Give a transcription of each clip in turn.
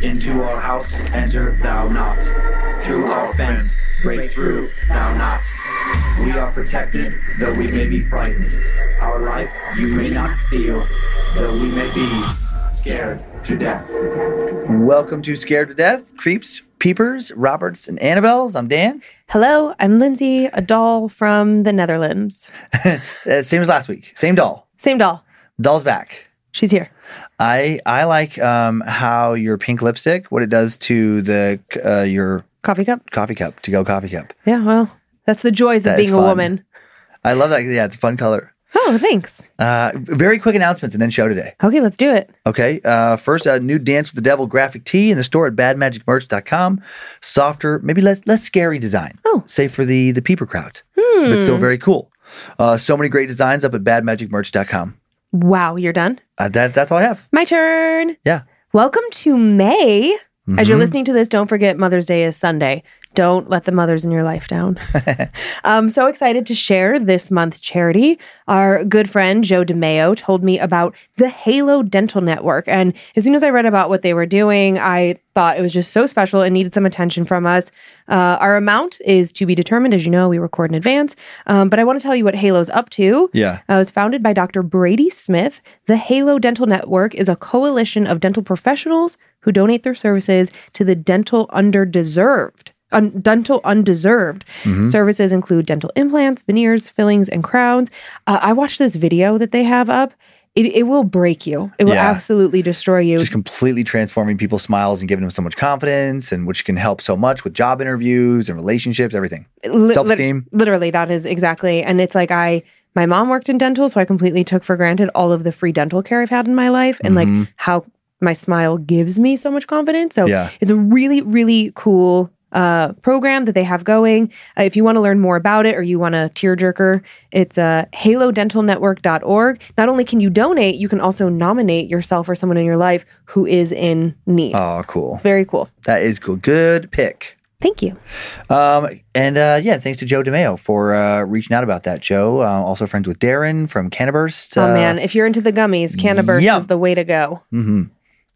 Into our house enter thou not. Through our fence break through thou not. We are protected, though we may be frightened. Our life you may not steal, though we may be scared to death. Welcome to Scared to Death, Creeps, Peepers, Roberts, and Annabelles. I'm Dan. Hello, I'm Lindsay, a doll from the Netherlands. Uh, same as last week. Same doll. Same doll. Doll's back. She's here. I I like um, how your pink lipstick, what it does to the uh, your Coffee cup? coffee cup, to go coffee cup. Yeah, well, that's the joys of being a woman. I love that. Yeah, it's a fun color. Oh, thanks. Uh, very quick announcements and then show today. Okay, let's do it. Okay. Uh, first, a new Dance with the Devil graphic tee in the store at badmagicmerch.com. Softer, maybe less less scary design. Oh. Safe for the the peeper crowd, but still very cool. Uh, so many great designs up at badmagicmerch.com. Wow, you're done? Uh, that that's all I have. My turn. Yeah. Welcome to May. As Mm-hmm. you're listening to this, don't forget Mother's Day is Sunday. Don't let the mothers in your life down. I'm so excited to share this month's charity. Our good friend Joe DeMeo told me about the Halo Dental Network. And as soon as I read about what they were doing, I thought it was just so special and needed some attention from us. Uh, our amount is to be determined. As you know, we record in advance. Um, but I want to tell you what Halo's up to. Yeah. Uh, it was founded by Dr. Brady Smith. The Halo Dental Network is a coalition of dental professionals who donate their services to the dental underdeserved. Un- dental undeserved services include dental implants, veneers, fillings, and crowns. Uh, I watched this video that they have up. It, it will break you. It will Yeah. absolutely destroy you. Just completely transforming people's smiles and giving them so much confidence, and which can help so much with job interviews and relationships, everything. Li- Self esteem. lit- literally, that is exactly. And it's like I, my mom worked in dental, so I completely took for granted all of the free dental care I've had in my life, and Mm-hmm. like how my smile gives me so much confidence. So Yeah. it's a really, really cool uh, program that they have going. Uh, if you want to learn more about it or you want a tearjerker, it's uh, halodentalnetwork.org. Not only can you donate, you can also nominate yourself or someone in your life who is in need. Oh, cool. Very cool. That is cool. Good pick. Thank you. Um, and uh, yeah, thanks to Joe DeMeo for uh, reaching out about that. Joe, uh, also friends with Darren from Cannaburst. Oh uh, man, if you're into the gummies, Cannaburst yum. is the way to go.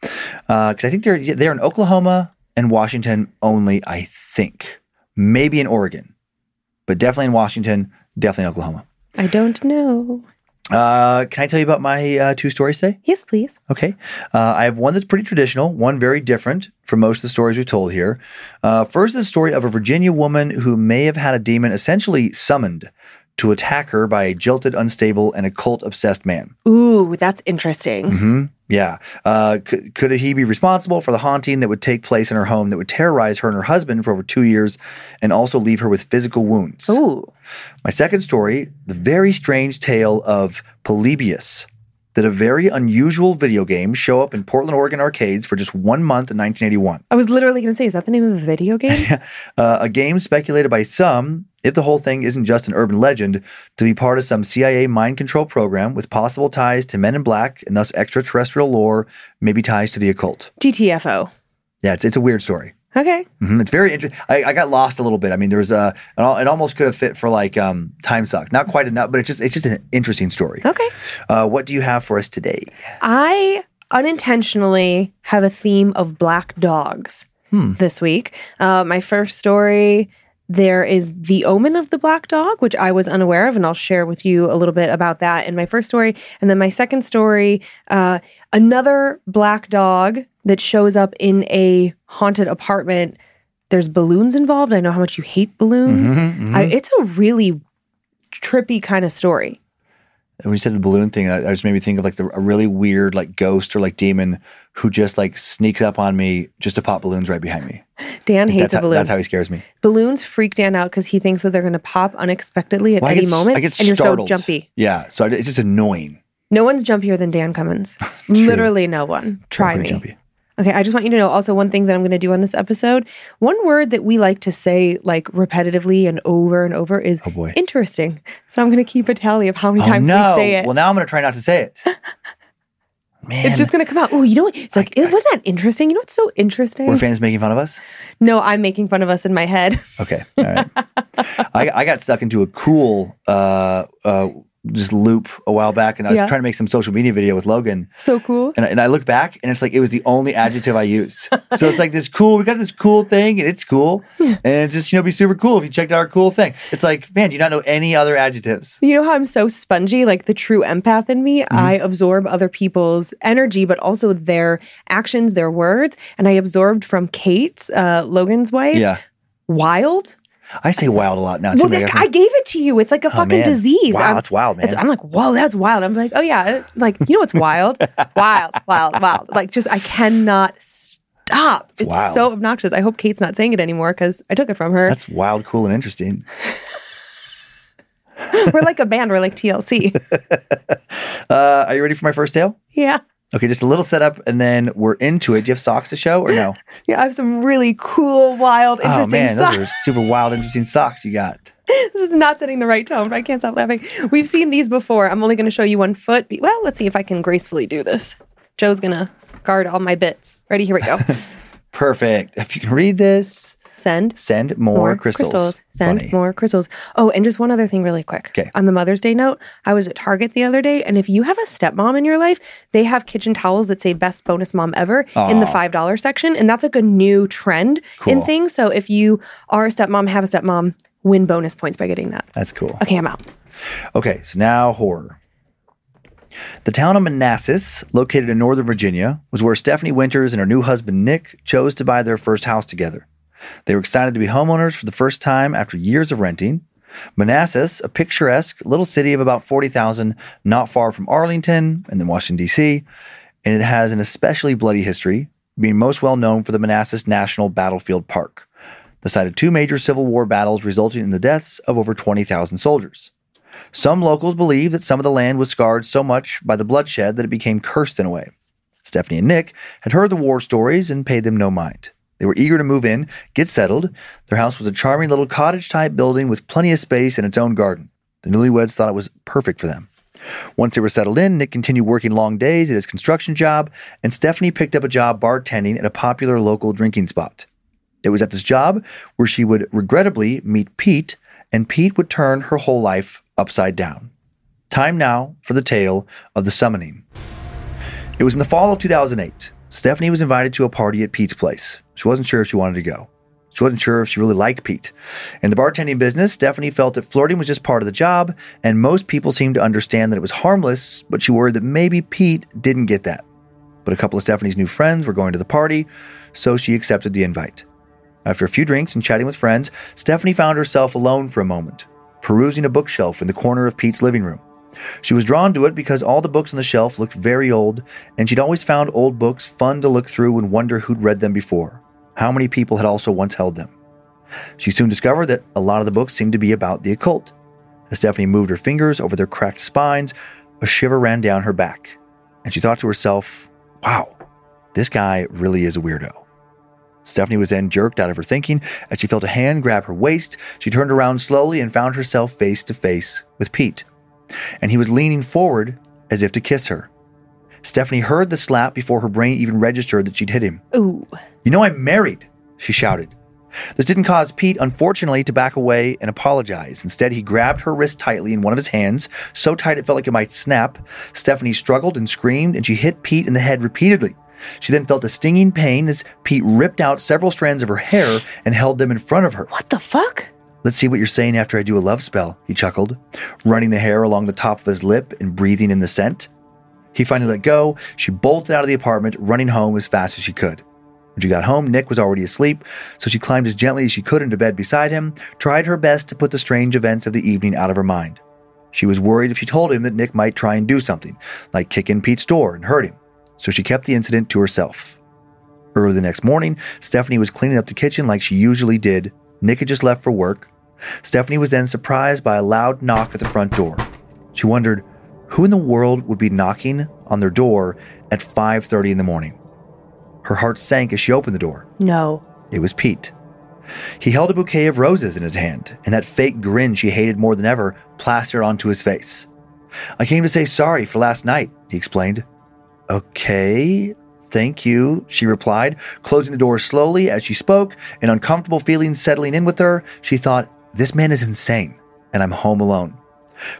because I think they're they're in Oklahoma and Washington only. I think maybe in Oregon, but definitely in Washington, definitely in Oklahoma. I don't know. Uh, can I tell you about my uh, two stories today? Yes, please. Okay. Uh, I have one that's pretty traditional, one very different from most of the stories we've told here. Uh, first is the story of a Virginia woman who may have had a demon essentially summoned to attack her by a jilted, unstable, and occult obsessed man. Ooh, that's interesting. Mm-hmm. Yeah. Uh, could, could he be responsible for the haunting that would take place in her home that would terrorize her and her husband for over two years and also leave her with physical wounds? Ooh. My second story, the very strange tale of Polybius. Did a very unusual video game show up in Portland, Oregon arcades for just one month in 1981? I was literally going to say, is that the name of a video game? Uh, a game speculated by some, if the whole thing isn't just an urban legend, to be part of some CIA mind control program with possible ties to Men in Black and thus extraterrestrial lore, maybe ties to the occult. GTFO. Yeah, it's, it's a weird story. Okay. Mhm, It's very interesting. I, I got lost a little bit. I mean, there was a it it almost could have fit for like um, time suck. Not quite enough, but it's just it's just an interesting story. Okay. Uh, what do you have for us today? I unintentionally have a theme of black dogs this week. Uh, my first story. There is the omen of the black dog, which I was unaware of, and I'll share with you a little bit about that in my first story. And then my second story, uh, another black dog that shows up in a haunted apartment. There's balloons involved. I know how much you hate balloons. I, it's a really trippy kind of story. And when you said the balloon thing, I, I just made me think of like the, a really weird like ghost or like demon who just like sneaks up on me just to pop balloons right behind me. Dan hates That's a how, that's how he scares me. Balloons freak Dan out because he thinks that they're going to pop unexpectedly at Well, any get moment, I get and you're startled. so jumpy. Yeah, so I, it's just annoying. No one's jumpier than Dan Cummins. Literally no one. Try me. jumpy. Okay, I just want you to know also one thing that I'm going to do on this episode. One word that we like to say like repetitively and over and over is Oh, boy. interesting. So I'm going to keep a tally of how many Oh times no! we say it. Well, now I'm going to try not to say it. Man, it's just going to come out. Oh, you know what? It's like, it wasn't that interesting? You know what's so interesting? were fans making fun of us? no, I'm making fun of us in my head. Okay, all right. I, I got stuck into a cool uh, uh, just loop a while back, and I was Yeah. trying to make some social media video with Logan. so cool. And I, and I look back, and it's like it was the only adjective I used. so it's like this cool. We got this cool thing, and it's cool, and just you know be super cool if you checked out our cool thing. It's like man, do you not know any other adjectives? You know how I'm so spongy, like the true empath in me? Mm-hmm. I absorb other people's energy, but also their actions, their words. And I absorbed from Kate, uh, Logan's wife, Yeah, wild. I say wild a lot now. Well, like, I gave it to you. It's like a fucking man. disease. Wow, I'm, that's wild, man. it's- I'm like, whoa, that's wild. I'm like, oh yeah, like you know what's wild? wild, wild, wild. Like just I cannot stop. It's, wild. so obnoxious. I hope Kate's not saying it anymore because I took it from her. That's wild, cool, and interesting. We're like a band. We're like TLC. Uh, are you ready for my first tale? yeah. Okay, just a little setup, and then we're into it. Do you have socks to show, or no? Yeah, I have some really cool, wild, interesting oh interesting man, socks. those are super wild, interesting socks you got. this is not setting the right tone, but I can't stop laughing. We've seen these before. I'm only going to show you one foot. Well, let's see if I can gracefully do this. Joe's going to guard all my bits. Ready? Here we go. Perfect. If you can read this, Send send more, crystals. Send Funny. more crystals. Oh, and just one other thing, really quick. 'Kay. On the Mother's Day note, I was at Target the other day, and if you have a stepmom in your life, they have kitchen towels that say "Best Bonus Mom Ever" in the five dollar section, and that's like a new trend in things. So if you are a stepmom, have a stepmom, win bonus points by getting that. That's cool. Okay, I'm out. Okay, so now horror. The town of Manassas, located in Northern Virginia, was where Stephanie Winters and her new husband Nick chose to buy their first house together. They were excited to be homeowners for the first time after years of renting. Manassas, a picturesque little city of about 40,000, not far from Arlington and then Washington, D.C., and it has an especially bloody history, being most well known for the Manassas National Battlefield Park, the site of two major Civil War battles resulting in the deaths of over 20,000 soldiers. Some locals believe that some of the land was scarred so much by the bloodshed that it became cursed in a way. Stephanie and Nick had heard the war stories and paid them no mind. They were eager to move in, get settled. Their house was a charming little cottage type building with plenty of space and its own garden. The newlyweds thought it was perfect for them. Once they were settled in, Nick continued working long days at his construction job, and Stephanie picked up a job bartending at a popular local drinking spot. It was at this job where she would regrettably meet Pete, and Pete would turn her whole life upside down. Time now for the tale of the summoning. It was in the fall of 2008. Stephanie was invited to a party at Pete's place. She wasn't sure if she wanted to go. She wasn't sure if she really liked Pete. In the bartending business, Stephanie felt that flirting was just part of the job, and most people seemed to understand that it was harmless, but she worried that maybe Pete didn't get that. But a couple of Stephanie's new friends were going to the party, so she accepted the invite. After a few drinks and chatting with friends, Stephanie found herself alone for a moment, perusing a bookshelf in the corner of Pete's living room. She was drawn to it because all the books on the shelf looked very old, and she'd always found old books fun to look through and wonder who'd read them before. How many people had also once held them? She soon discovered that a lot of the books seemed to be about the occult. As Stephanie moved her fingers over their cracked spines, a shiver ran down her back, and she thought to herself, wow, this guy really is a weirdo. Stephanie was then jerked out of her thinking as she felt a hand grab her waist. She turned around slowly and found herself face to face with Pete. And he was leaning forward as if to kiss her. Stephanie heard the slap before her brain even registered that she'd hit him. Ooh. You know I'm married, she shouted. This didn't cause Pete, unfortunately, to back away and apologize. Instead, he grabbed her wrist tightly in one of his hands, so tight it felt like it might snap. Stephanie struggled and screamed, and she hit Pete in the head repeatedly. She then felt a stinging pain as Pete ripped out several strands of her hair and held them in front of her. What the fuck? Let's see what you're saying after I do a love spell, he chuckled, running the hair along the top of his lip and breathing in the scent. He finally let go. She bolted out of the apartment, running home as fast as she could. When she got home, Nick was already asleep, so she climbed as gently as she could into bed beside him, tried her best to put the strange events of the evening out of her mind. She was worried if she told him that Nick might try and do something, like kick in Pete's door and hurt him, so she kept the incident to herself. Early the next morning, Stephanie was cleaning up the kitchen like she usually did. Nick had just left for work. Stephanie was then surprised by a loud knock at the front door. She wondered who in the world would be knocking on their door at 5:30 in the morning. Her heart sank as she opened the door. No. It was Pete. He held a bouquet of roses in his hand, and that fake grin she hated more than ever plastered onto his face. I came to say sorry for last night, he explained. Okay, thank you, she replied, closing the door slowly as she spoke, an uncomfortable feeling settling in with her. She thought, This man is insane, and I'm home alone.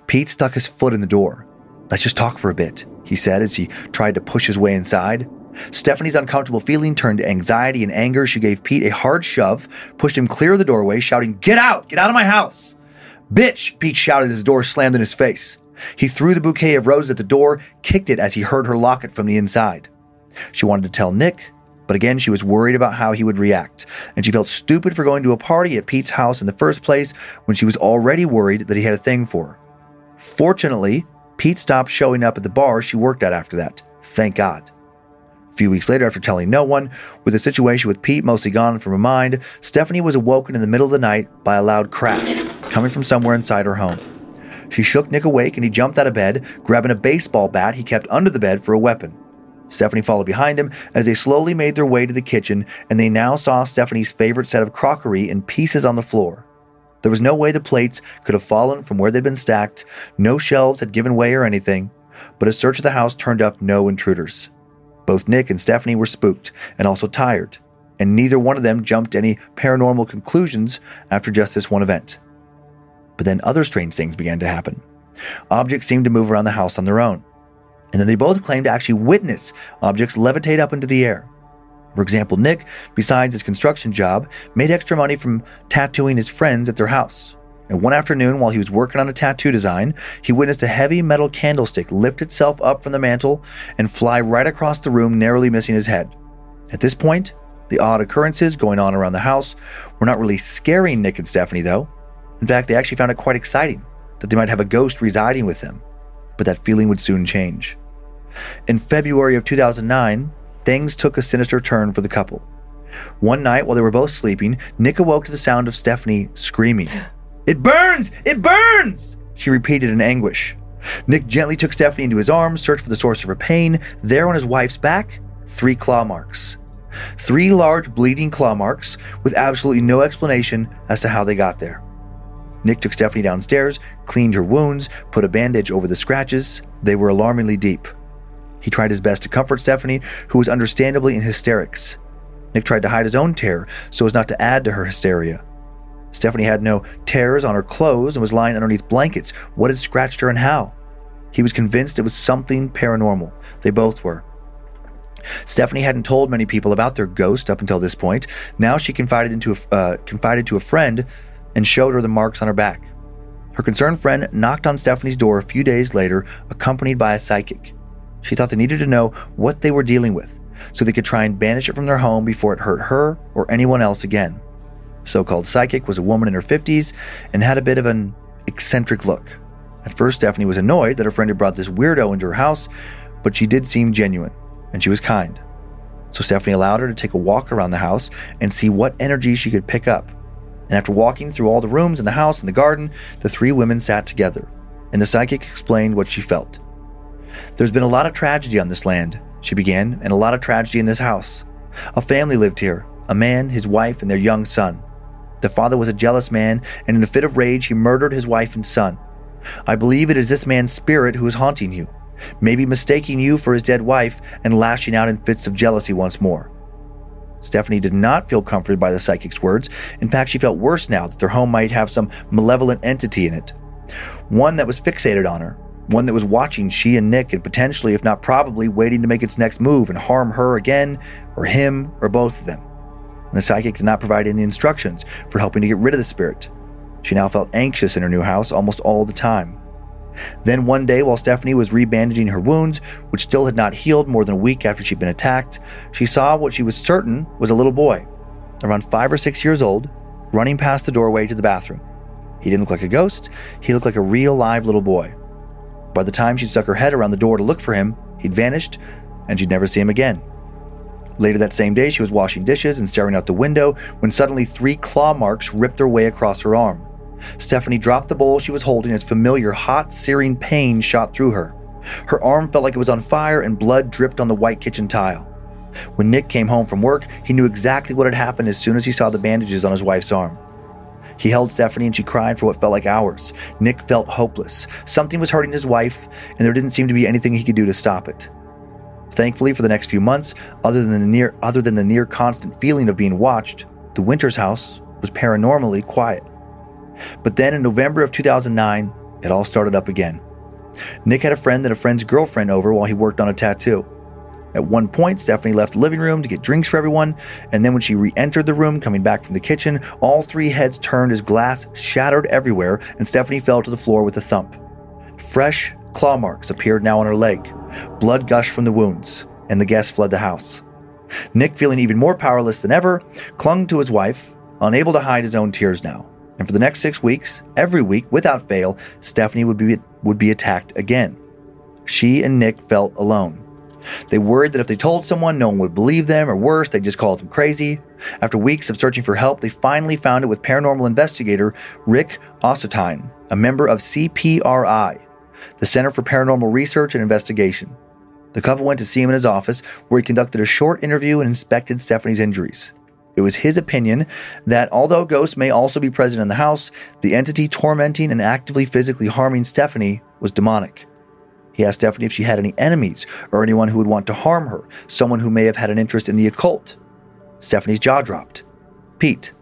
Pete stuck his foot in the door. Let's just talk for a bit, he said as he tried to push his way inside. Stephanie's uncomfortable feeling turned to anxiety and anger. She gave Pete a hard shove, pushed him clear of the doorway, shouting, Get out! Get out of my house! Bitch! Pete shouted as the door slammed in his face. He threw the bouquet of roses at the door, kicked it as he heard her lock it from the inside. She wanted to tell Nick, but again, she was worried about how he would react, and she felt stupid for going to a party at Pete's house in the first place when she was already worried that he had a thing for her. Fortunately, Pete stopped showing up at the bar she worked at after that. Thank God. A few weeks later, after telling no one, with the situation with Pete mostly gone from her mind, Stephanie was awoken in the middle of the night by a loud crash coming from somewhere inside her home. She shook Nick awake and he jumped out of bed, grabbing a baseball bat he kept under the bed for a weapon. Stephanie followed behind him as they slowly made their way to the kitchen, and they now saw Stephanie's favorite set of crockery in pieces on the floor. There was no way the plates could have fallen from where they'd been stacked, no shelves had given way or anything, but a search of the house turned up no intruders. Both Nick and Stephanie were spooked and also tired, and neither one of them jumped any paranormal conclusions after just this one event. But then other strange things began to happen. Objects seemed to move around the house on their own, and then they both claimed to actually witness objects levitate up into the air. For example, Nick, besides his construction job, made extra money from tattooing his friends at their house. And one afternoon, while he was working on a tattoo design, he witnessed a heavy metal candlestick lift itself up from the mantel and fly right across the room, narrowly missing his head. At this point, the odd occurrences going on around the house were not really scaring Nick and Stephanie, though. In fact, they actually found it quite exciting that they might have a ghost residing with them. But that feeling would soon change. In February of 2009, things took a sinister turn for the couple. One night, while they were both sleeping, Nick awoke to the sound of Stephanie screaming. It burns! It burns! She repeated in anguish. Nick gently took Stephanie into his arms, searched for the source of her pain. There on his wife's back, three claw marks. Three large bleeding claw marks with absolutely no explanation as to how they got there. Nick took Stephanie downstairs, cleaned her wounds, put a bandage over the scratches. They were alarmingly deep. He tried his best to comfort Stephanie, who was understandably in hysterics. Nick tried to hide his own terror so as not to add to her hysteria. Stephanie had no tears on her clothes and was lying underneath blankets. What had scratched her and how? He was convinced it was something paranormal. They both were. Stephanie hadn't told many people about their ghost up until this point. Now she confided into a, uh, confided to a friend and showed her the marks on her back. Her concerned friend knocked on Stephanie's door a few days later, accompanied by a psychic. She thought they needed to know what they were dealing with so they could try and banish it from their home before it hurt her or anyone else again. The so called psychic was a woman in her 50s and had a bit of an eccentric look. At first, Stephanie was annoyed that her friend had brought this weirdo into her house, but she did seem genuine and she was kind. So Stephanie allowed her to take a walk around the house and see what energy she could pick up. And after walking through all the rooms in the house and the garden, the three women sat together, and the psychic explained what she felt. There's been a lot of tragedy on this land, she began, and a lot of tragedy in this house. A family lived here a man, his wife, and their young son. The father was a jealous man, and in a fit of rage, he murdered his wife and son. I believe it is this man's spirit who is haunting you, maybe mistaking you for his dead wife and lashing out in fits of jealousy once more. Stephanie did not feel comforted by the psychic's words. In fact, she felt worse now that their home might have some malevolent entity in it. One that was fixated on her, one that was watching she and Nick and potentially, if not probably, waiting to make its next move and harm her again, or him, or both of them. And the psychic did not provide any instructions for helping to get rid of the spirit. She now felt anxious in her new house almost all the time. Then one day, while Stephanie was rebandaging her wounds, which still had not healed more than a week after she'd been attacked, she saw what she was certain was a little boy, around five or six years old, running past the doorway to the bathroom. He didn't look like a ghost, he looked like a real live little boy. By the time she'd stuck her head around the door to look for him, he'd vanished, and she'd never see him again. Later that same day, she was washing dishes and staring out the window when suddenly three claw marks ripped their way across her arm. Stephanie dropped the bowl she was holding as familiar hot, searing pain shot through her. Her arm felt like it was on fire and blood dripped on the white kitchen tile. When Nick came home from work, he knew exactly what had happened as soon as he saw the bandages on his wife's arm. He held Stephanie and she cried for what felt like hours. Nick felt hopeless. Something was hurting his wife, and there didn't seem to be anything he could do to stop it. Thankfully, for the next few months, other than the near other than the near constant feeling of being watched, the Winters house was paranormally quiet. But then in November of 2009, it all started up again. Nick had a friend and a friend's girlfriend over while he worked on a tattoo. At one point, Stephanie left the living room to get drinks for everyone, and then when she re entered the room, coming back from the kitchen, all three heads turned as glass shattered everywhere, and Stephanie fell to the floor with a thump. Fresh claw marks appeared now on her leg. Blood gushed from the wounds, and the guests fled the house. Nick, feeling even more powerless than ever, clung to his wife, unable to hide his own tears now. And for the next six weeks, every week, without fail, Stephanie would be, would be attacked again. She and Nick felt alone. They worried that if they told someone, no one would believe them, or worse, they'd just call them crazy. After weeks of searching for help, they finally found it with paranormal investigator Rick Ossotine, a member of CPRI, the Center for Paranormal Research and Investigation. The couple went to see him in his office, where he conducted a short interview and inspected Stephanie's injuries. It was his opinion that although ghosts may also be present in the house, the entity tormenting and actively physically harming Stephanie was demonic. He asked Stephanie if she had any enemies or anyone who would want to harm her, someone who may have had an interest in the occult. Stephanie's jaw dropped. Pete.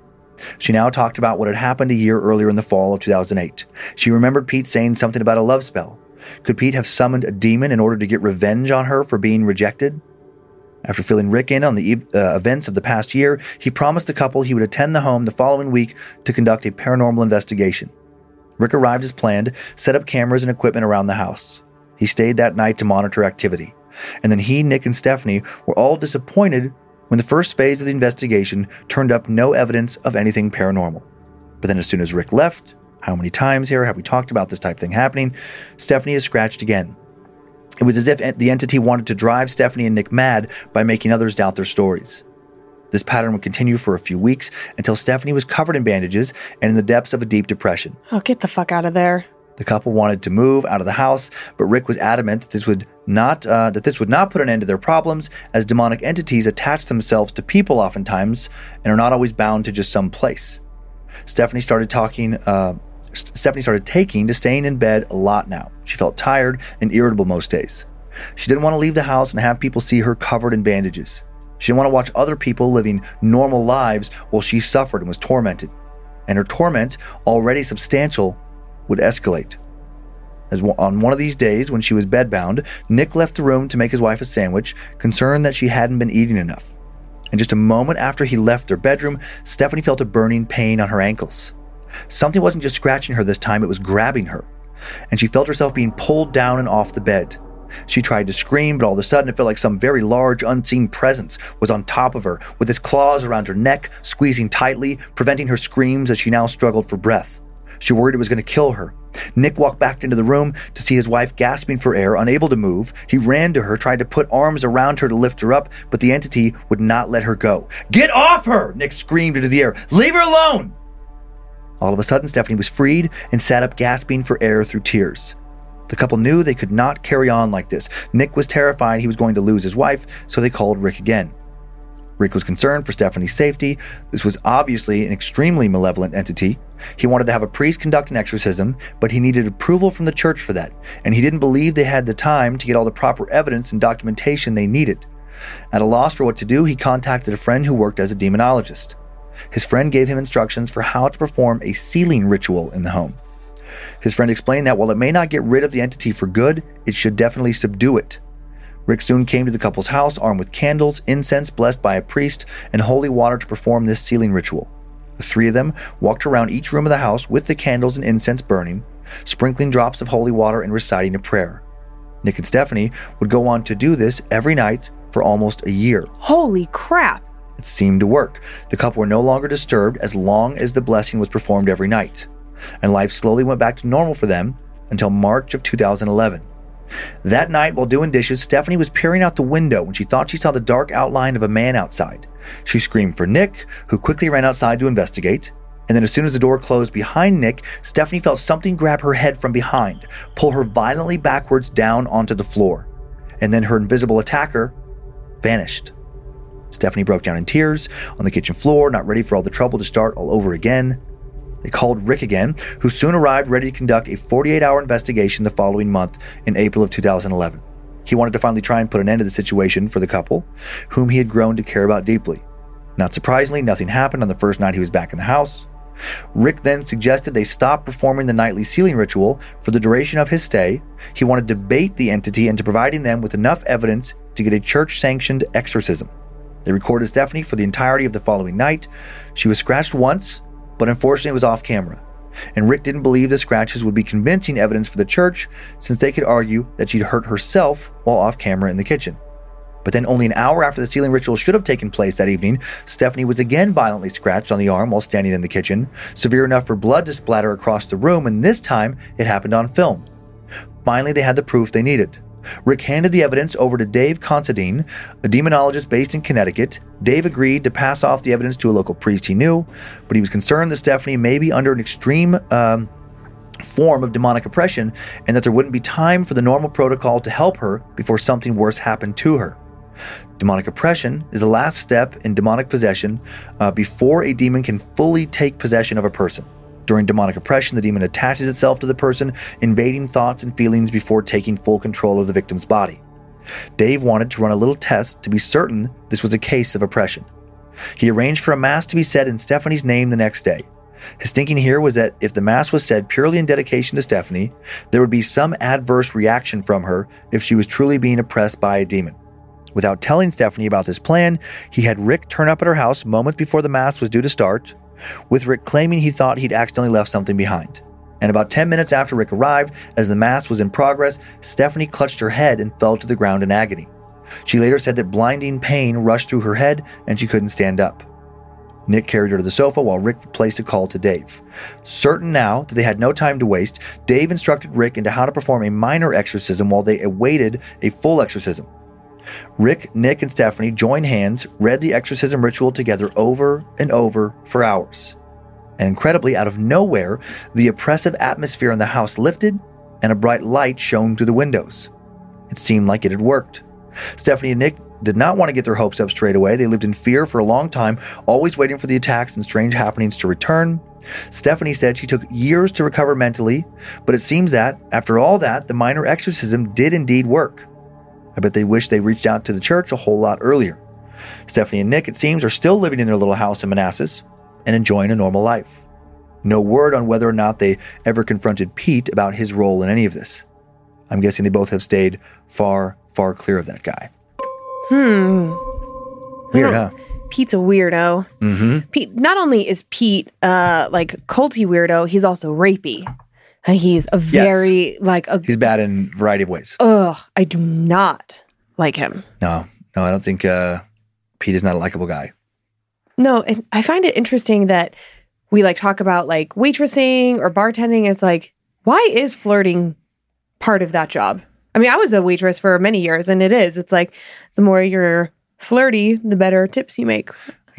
She now talked about what had happened a year earlier in the fall of 2008. She remembered Pete saying something about a love spell. Could Pete have summoned a demon in order to get revenge on her for being rejected? After filling Rick in on the uh, events of the past year, he promised the couple he would attend the home the following week to conduct a paranormal investigation. Rick arrived as planned, set up cameras and equipment around the house. He stayed that night to monitor activity. And then he, Nick, and Stephanie were all disappointed when the first phase of the investigation turned up no evidence of anything paranormal. But then, as soon as Rick left, how many times here have we talked about this type of thing happening? Stephanie is scratched again. It was as if the entity wanted to drive Stephanie and Nick mad by making others doubt their stories. This pattern would continue for a few weeks until Stephanie was covered in bandages and in the depths of a deep depression. Oh, get the fuck out of there. The couple wanted to move out of the house, but Rick was adamant that this would not uh, that this would not put an end to their problems, as demonic entities attach themselves to people oftentimes and are not always bound to just some place. Stephanie started talking. Uh, Stephanie started taking to staying in bed a lot now. She felt tired and irritable most days. She didn't want to leave the house and have people see her covered in bandages. She didn't want to watch other people living normal lives while she suffered and was tormented. And her torment, already substantial, would escalate. As on one of these days, when she was bedbound, Nick left the room to make his wife a sandwich, concerned that she hadn't been eating enough. And just a moment after he left their bedroom, Stephanie felt a burning pain on her ankles. Something wasn't just scratching her this time, it was grabbing her. And she felt herself being pulled down and off the bed. She tried to scream, but all of a sudden it felt like some very large, unseen presence was on top of her, with its claws around her neck, squeezing tightly, preventing her screams as she now struggled for breath. She worried it was going to kill her. Nick walked back into the room to see his wife gasping for air, unable to move. He ran to her, tried to put arms around her to lift her up, but the entity would not let her go. Get off her! Nick screamed into the air. Leave her alone! All of a sudden, Stephanie was freed and sat up, gasping for air through tears. The couple knew they could not carry on like this. Nick was terrified he was going to lose his wife, so they called Rick again. Rick was concerned for Stephanie's safety. This was obviously an extremely malevolent entity. He wanted to have a priest conduct an exorcism, but he needed approval from the church for that, and he didn't believe they had the time to get all the proper evidence and documentation they needed. At a loss for what to do, he contacted a friend who worked as a demonologist. His friend gave him instructions for how to perform a sealing ritual in the home. His friend explained that while it may not get rid of the entity for good, it should definitely subdue it. Rick soon came to the couple's house armed with candles, incense blessed by a priest, and holy water to perform this sealing ritual. The three of them walked around each room of the house with the candles and incense burning, sprinkling drops of holy water and reciting a prayer. Nick and Stephanie would go on to do this every night for almost a year. Holy crap! It seemed to work. The couple were no longer disturbed as long as the blessing was performed every night. And life slowly went back to normal for them until March of 2011. That night, while doing dishes, Stephanie was peering out the window when she thought she saw the dark outline of a man outside. She screamed for Nick, who quickly ran outside to investigate. And then, as soon as the door closed behind Nick, Stephanie felt something grab her head from behind, pull her violently backwards down onto the floor. And then her invisible attacker vanished. Stephanie broke down in tears on the kitchen floor, not ready for all the trouble to start all over again. They called Rick again, who soon arrived ready to conduct a 48 hour investigation the following month in April of 2011. He wanted to finally try and put an end to the situation for the couple, whom he had grown to care about deeply. Not surprisingly, nothing happened on the first night he was back in the house. Rick then suggested they stop performing the nightly sealing ritual for the duration of his stay. He wanted to bait the entity into providing them with enough evidence to get a church sanctioned exorcism. They recorded Stephanie for the entirety of the following night. She was scratched once, but unfortunately it was off camera. And Rick didn't believe the scratches would be convincing evidence for the church since they could argue that she'd hurt herself while off camera in the kitchen. But then, only an hour after the sealing ritual should have taken place that evening, Stephanie was again violently scratched on the arm while standing in the kitchen, severe enough for blood to splatter across the room, and this time it happened on film. Finally, they had the proof they needed. Rick handed the evidence over to Dave Considine, a demonologist based in Connecticut. Dave agreed to pass off the evidence to a local priest he knew, but he was concerned that Stephanie may be under an extreme um, form of demonic oppression and that there wouldn't be time for the normal protocol to help her before something worse happened to her. Demonic oppression is the last step in demonic possession uh, before a demon can fully take possession of a person. During demonic oppression, the demon attaches itself to the person, invading thoughts and feelings before taking full control of the victim's body. Dave wanted to run a little test to be certain this was a case of oppression. He arranged for a mass to be said in Stephanie's name the next day. His thinking here was that if the mass was said purely in dedication to Stephanie, there would be some adverse reaction from her if she was truly being oppressed by a demon. Without telling Stephanie about this plan, he had Rick turn up at her house moments before the mass was due to start, with Rick claiming he thought he'd accidentally left something behind. And about 10 minutes after Rick arrived, as the mass was in progress, Stephanie clutched her head and fell to the ground in agony. She later said that blinding pain rushed through her head and she couldn't stand up. Nick carried her to the sofa while Rick placed a call to Dave. Certain now that they had no time to waste, Dave instructed Rick into how to perform a minor exorcism while they awaited a full exorcism. Rick, Nick, and Stephanie joined hands, read the exorcism ritual together over and over for hours. And incredibly, out of nowhere, the oppressive atmosphere in the house lifted and a bright light shone through the windows. It seemed like it had worked. Stephanie and Nick did not want to get their hopes up straight away. They lived in fear for a long time, always waiting for the attacks and strange happenings to return. Stephanie said she took years to recover mentally, but it seems that, after all that, the minor exorcism did indeed work. I bet they wish they reached out to the church a whole lot earlier. Stephanie and Nick, it seems, are still living in their little house in Manassas and enjoying a normal life. No word on whether or not they ever confronted Pete about his role in any of this. I'm guessing they both have stayed far, far clear of that guy. Hmm. Weird, huh? Pete's a weirdo. Mm-hmm. Pete, not only is Pete uh like culty weirdo, he's also rapey. And he's a very like a He's bad in a variety of ways. ugh. I do not like him. No, no, I don't think uh, Pete is not a likable guy. No, and I find it interesting that we like talk about like waitressing or bartending. It's like, why is flirting part of that job? I mean, I was a waitress for many years, and it is. It's like the more you're flirty, the better tips you make.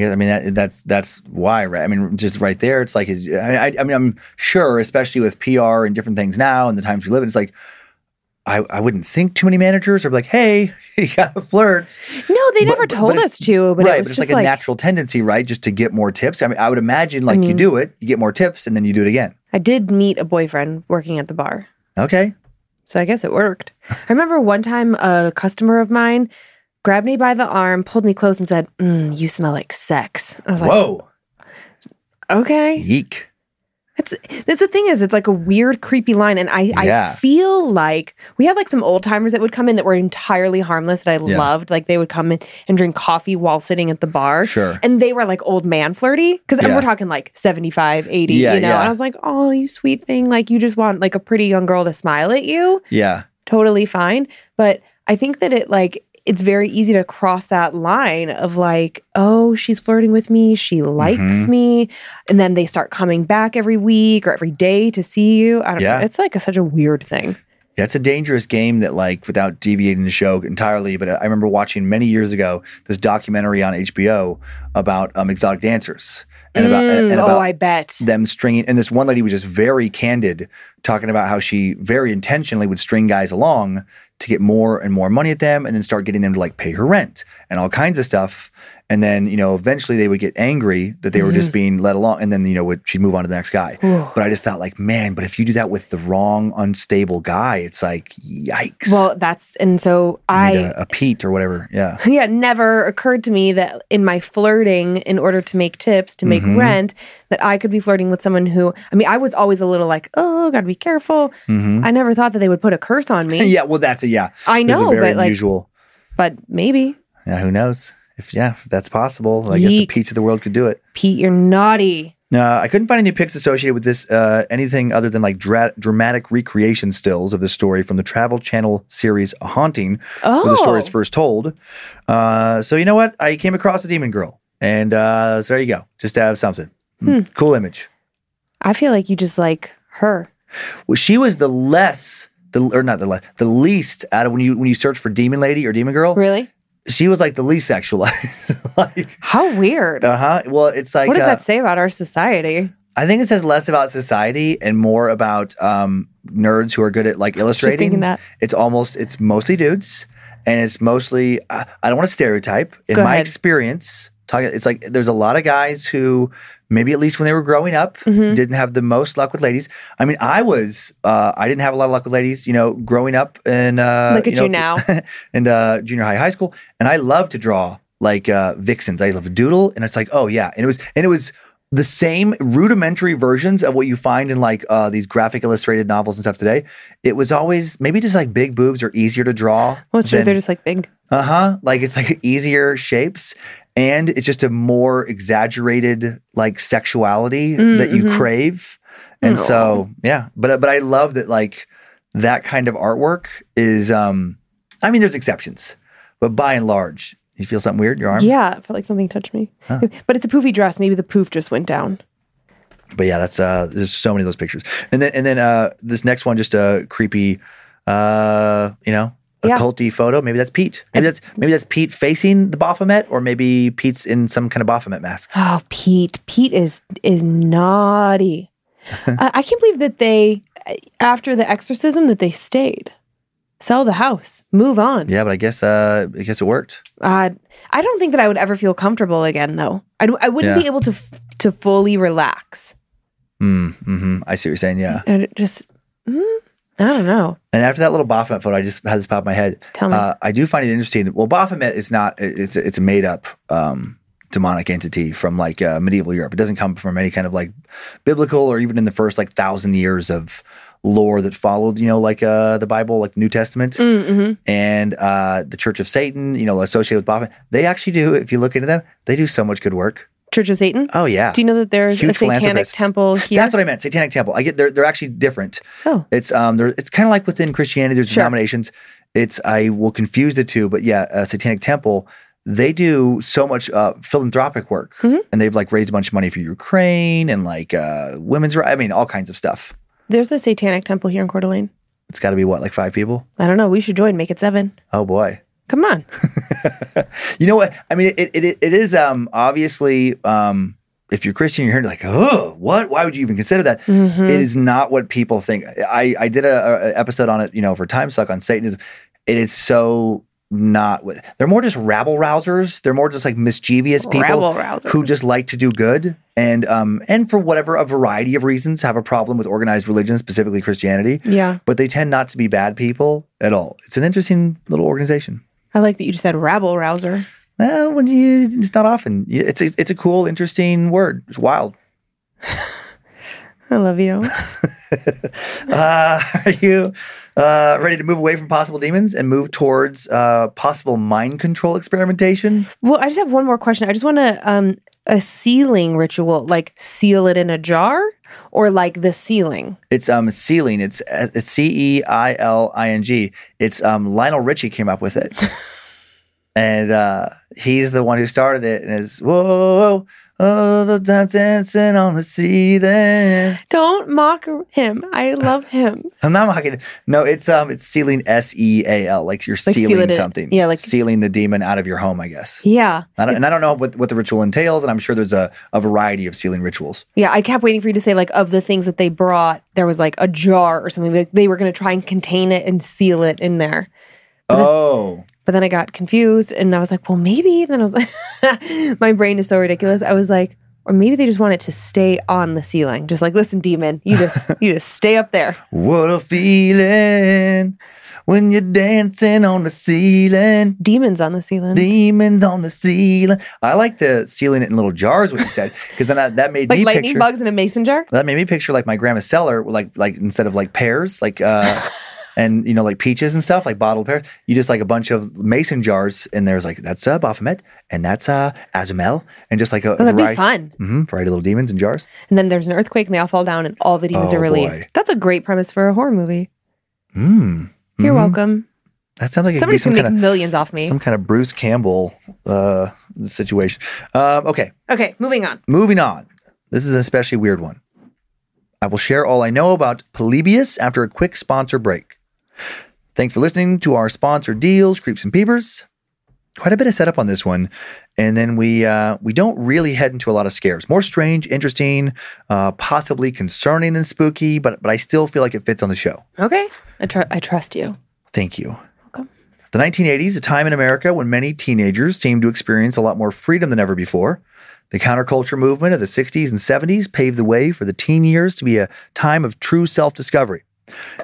I mean that, that's that's why, right? I mean, just right there, it's like, is, I, I, I mean, I'm sure, especially with PR and different things now and the times we live in, it's like, I, I wouldn't think too many managers are like, hey, you got to flirt, No, they never but- told but us to, but right? it was but it's just like, like, a natural tendency, right? Just to get more tips. I mean, I would imagine like you mean- do it, you get more tips, and then you do it again. I did meet a boyfriend working at the bar. Okay, So I guess it worked. I remember one time a customer of mine grabbed me by the arm, pulled me close, and said, mm, "You smell like sex." I was like, whoa, "Okay." yeek. It's that's the thing is, it's like a weird, creepy line, and I Yeah. I feel like we had like some old timers that would come in that were entirely harmless that I Yeah. loved. Like they would come in and drink coffee while sitting at the bar. Sure. And they were like old man flirty because Yeah. we're talking like 75, 80, Yeah, you know. And I was like, oh, you sweet thing. Like you just want like a pretty young girl to smile at you. Yeah, totally fine. But I think that it like it's very easy to cross that line of like, oh, she's flirting with me, she likes Mhm. me, and then they start coming back every week or every day to see you. I don't Yeah. know. It's like a, such a weird thing. Yeah, it's a dangerous game that, like, without deviating the show entirely, but I remember watching many years ago this documentary on HBO about um, exotic dancers and about and Mm, about oh, I bet. them stringing. And this one lady was just very candid, talking about how she very intentionally would string guys along to get more and more money at them, and then start getting them to like pay her rent and all kinds of stuff. And then you know eventually they would get angry that they were Mm-hmm. just being let along, and then you know would she'd move on to the next guy. but I just thought like, man, but if you do that with the wrong unstable guy, it's like yikes. Well, that's and so You I a, a Pete or whatever. Yeah. yeah, it never occurred to me that in my flirting, in order to make tips, to make Mhm. rent, that I could be flirting with someone who, I mean, I was always a little like, oh, gotta be careful. Mhm. I never thought that they would put a curse on me. yeah. Well, that's a yeah. I know, very but like, unusual. but maybe. Yeah. Who knows? If yeah, if that's possible. I guess the Yeek. Pete's of the world could do it. Pete, you're naughty. No, I couldn't find any pics associated with this, uh, anything other than like dra- dramatic recreation stills of the story from the Travel Channel series A Haunting, where the story is Oh. first told. Uh, so, you know what? I came across a demon girl. And uh, so there you go. Just to have something. Hmm. Cool image. I feel like you just like her. Well, she was the less, the or not the less, the least out of when you when you search for demon lady or demon girl. Really? She was like the least sexualized. like, How weird. uh huh. Well, it's like what does uh, that say about our society? I think it says less about society and more about um, nerds who are good at like illustrating. thinking that. It's almost it's mostly dudes, and it's mostly uh, I don't want to stereotype. In Go my ahead. experience, talking it's like there's a lot of guys who maybe at least when they were growing up Mm-hmm. didn't have the most luck with ladies. I mean, I was uh, I didn't have a lot of luck with ladies. You know, growing up in uh, Look at know, you now. in uh, junior high, high school, and I love to draw like uh, vixens. I love doodle, and it's like, oh yeah, and it was and it was the same rudimentary versions of what you find in like uh, these graphic illustrated novels and stuff today. It was always maybe just like big boobs are easier to draw. Well, it's true. They're just like big. uh huh. Like it's like easier shapes, and it's just a more exaggerated like sexuality Mm, that you mhm. crave. And so yeah, but but I love that like that kind of artwork is. um I mean, there's exceptions, but by and large, you feel something weird in your arm. Yeah, I felt like something touched me. But it's a poofy dress. Maybe the poof just went down. But yeah, that's uh there's so many of those pictures. And then and then uh this next one just a creepy uh you know Yeah. occulty photo. Maybe that's Pete. Maybe that's maybe that's Pete facing the Baphomet or maybe Pete's in some kind of Baphomet mask. Oh, Pete. Pete is is naughty. I, I can't believe that they, after the exorcism, that they stayed. Sell the house. Move on. Yeah, but I guess uh I guess it worked. Uh, I don't think that I would ever feel comfortable again, though. I I wouldn't Yeah. be able to f- to fully relax. Mm, hmm I see what you're saying, yeah. And it just, mm, I don't know. And after that little Baphomet photo, I just had this pop in my head. Tell me. Uh, I do find it interesting. that- Well, Baphomet is not. It's it's a made up um, demonic entity from like uh, medieval Europe. It doesn't come from any kind of like biblical or even in the first like thousand years of lore that followed. You know, like uh, the Bible, like the New Testament, Mm-hmm. and uh, the Church of Satan. You know, associated with Baphomet. They actually do. If you look into them, they do so much good work. Church of Satan. Oh yeah. Do you know that there's Huge a satanic temple here? That's what I meant. Satanic Temple. I get they're they're actually different. Oh. It's um there it's kind of like within Christianity. There's Sure. denominations. It's I will confuse the two, but yeah, a Satanic Temple. They do so much uh, philanthropic work, Mm-hmm. and they've like raised a bunch of money for Ukraine and like uh, women's rights. I mean, all kinds of stuff. There's the satanic temple here in Coeur d'Alene. It's got to be what like five people. I don't know. We should join. Make it seven. Oh boy. Come on. You know what? I mean, it it, it is um obviously um if you're Christian, you're hearing like, oh, what? Why would you even consider that? Mm-hmm. It is not what people think. I I did a, a episode on it, you know, for Time Suck on Satanism. It is so not. They're more just rabble rousers. They're more just like mischievous people who just like to do good and um and for whatever a variety of reasons have a problem with organized religion, specifically Christianity. Yeah. But they tend not to be bad people at all. It's an interesting little organization. I like that you just said rabble rouser. Well, when you, it's not often. It's a, it's a cool, interesting word. It's wild. I love you. Uh, are you uh, ready to move away from possible demons and move towards uh, possible mind control experimentation? well, I just have one more question. I just want to um a sealing ritual, like seal it in a jar, or like the sealing. It's um sealing. It's it's C E I L I N G. It's um Lionel Richie came up with it, and uh, he's the one who started it. And is whoa, oh, the dance dancing on the sea. Then Don't mock him. I love him. I'm not mocking. Him. No, it's um, it's sealing S E A L, like you're Like seal sealing it in- something. yeah, like- sealing the demon out of your home. I guess. Yeah. I don't, and I don't know what, what the ritual entails, and I'm sure there's a, a variety of sealing rituals. Yeah, I kept waiting for you to say like of the things that they brought, there was like a jar or something that they were going to try and contain it and seal it in there. Oh, But then I got confused and I was like, well, maybe. Then I was like, my brain is so ridiculous. I was like, or maybe they just want it to stay on the ceiling. Just like, listen, demon, you just you just stay up there. What a feeling when you're dancing on the ceiling. Demons on the ceiling. Demons on the ceiling. I like the ceiling it in little jars. What you said, because then I, that made like me lightning picture. bugs in a mason jar. That made me picture like my grandma's cellar, like like instead of like pears, like uh, and you know like peaches and stuff, like bottled pears. You just like a bunch of mason jars, and there's like that's uh, Baphomet, and that's uh, Azumel, and just like a Oh, that'd be variety, fun. hmm variety of little demons in jars. And then there's an earthquake and they all fall down and all the demons Oh, are released. boy. That's a great premise for a horror movie. Mm. You're Mhm. welcome. That sounds like be Somebody's some gonna make of millions off me. some kind of Bruce Campbell uh, situation. Um, okay, okay, moving on. moving on. This is an especially weird one. I will share all I know about Polybius after a quick sponsor break. Thanks for listening to our sponsor deals, Creeps and Peepers. Quite a bit of setup on this one, and then we uh, we don't really head into a lot of scares. More strange, interesting, uh, possibly concerning than spooky, but but I still feel like it fits on the show. Okay. I, tr- I trust you. Thank you. Welcome. The 1980s, a time in America when many teenagers seemed to experience a lot more freedom than ever before. The counterculture movement of the 60s and 70s paved the way for the teen years to be a time of true self discovery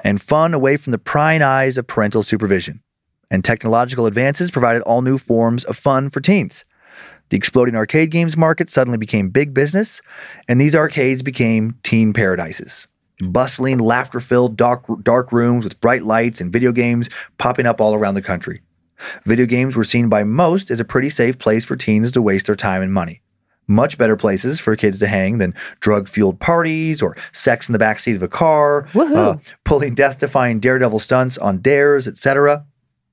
and fun away from the prying eyes of parental supervision. And technological advances provided all new forms of fun for teens. The exploding arcade games market suddenly became big business, and these arcades became teen paradises. Bustling, laughter filled dark, dark rooms with bright lights and video games popping up all around the country. Video games were seen by most as a pretty safe place for teens to waste their time and money. Much better places for kids to hang than drug fueled parties or sex in the backseat of a car, Woohoo. pulling death defying daredevil stunts on dares, etc.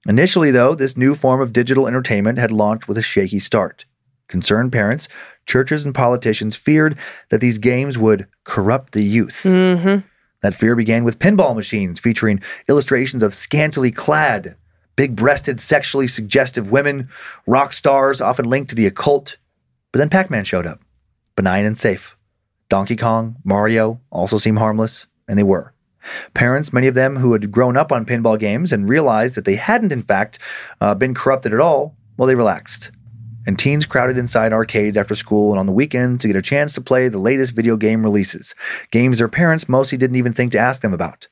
Initially, though, this new form of digital entertainment had launched with a shaky start. Concerned parents, churches, and politicians feared that these games would corrupt the youth. Mm-hmm. That fear began with pinball machines featuring illustrations of scantily clad, big breasted, sexually suggestive women, rock stars often linked to the occult. But then Pac Man showed up, benign and safe. Donkey Kong, Mario also seemed harmless, and they were. Parents, many of them who had grown up on pinball games and realized that they hadn't, in fact, uh, been corrupted at all, well, they relaxed. And teens crowded inside arcades after school and on the weekends to get a chance to play the latest video game releases, games their parents mostly didn't even think to ask them about.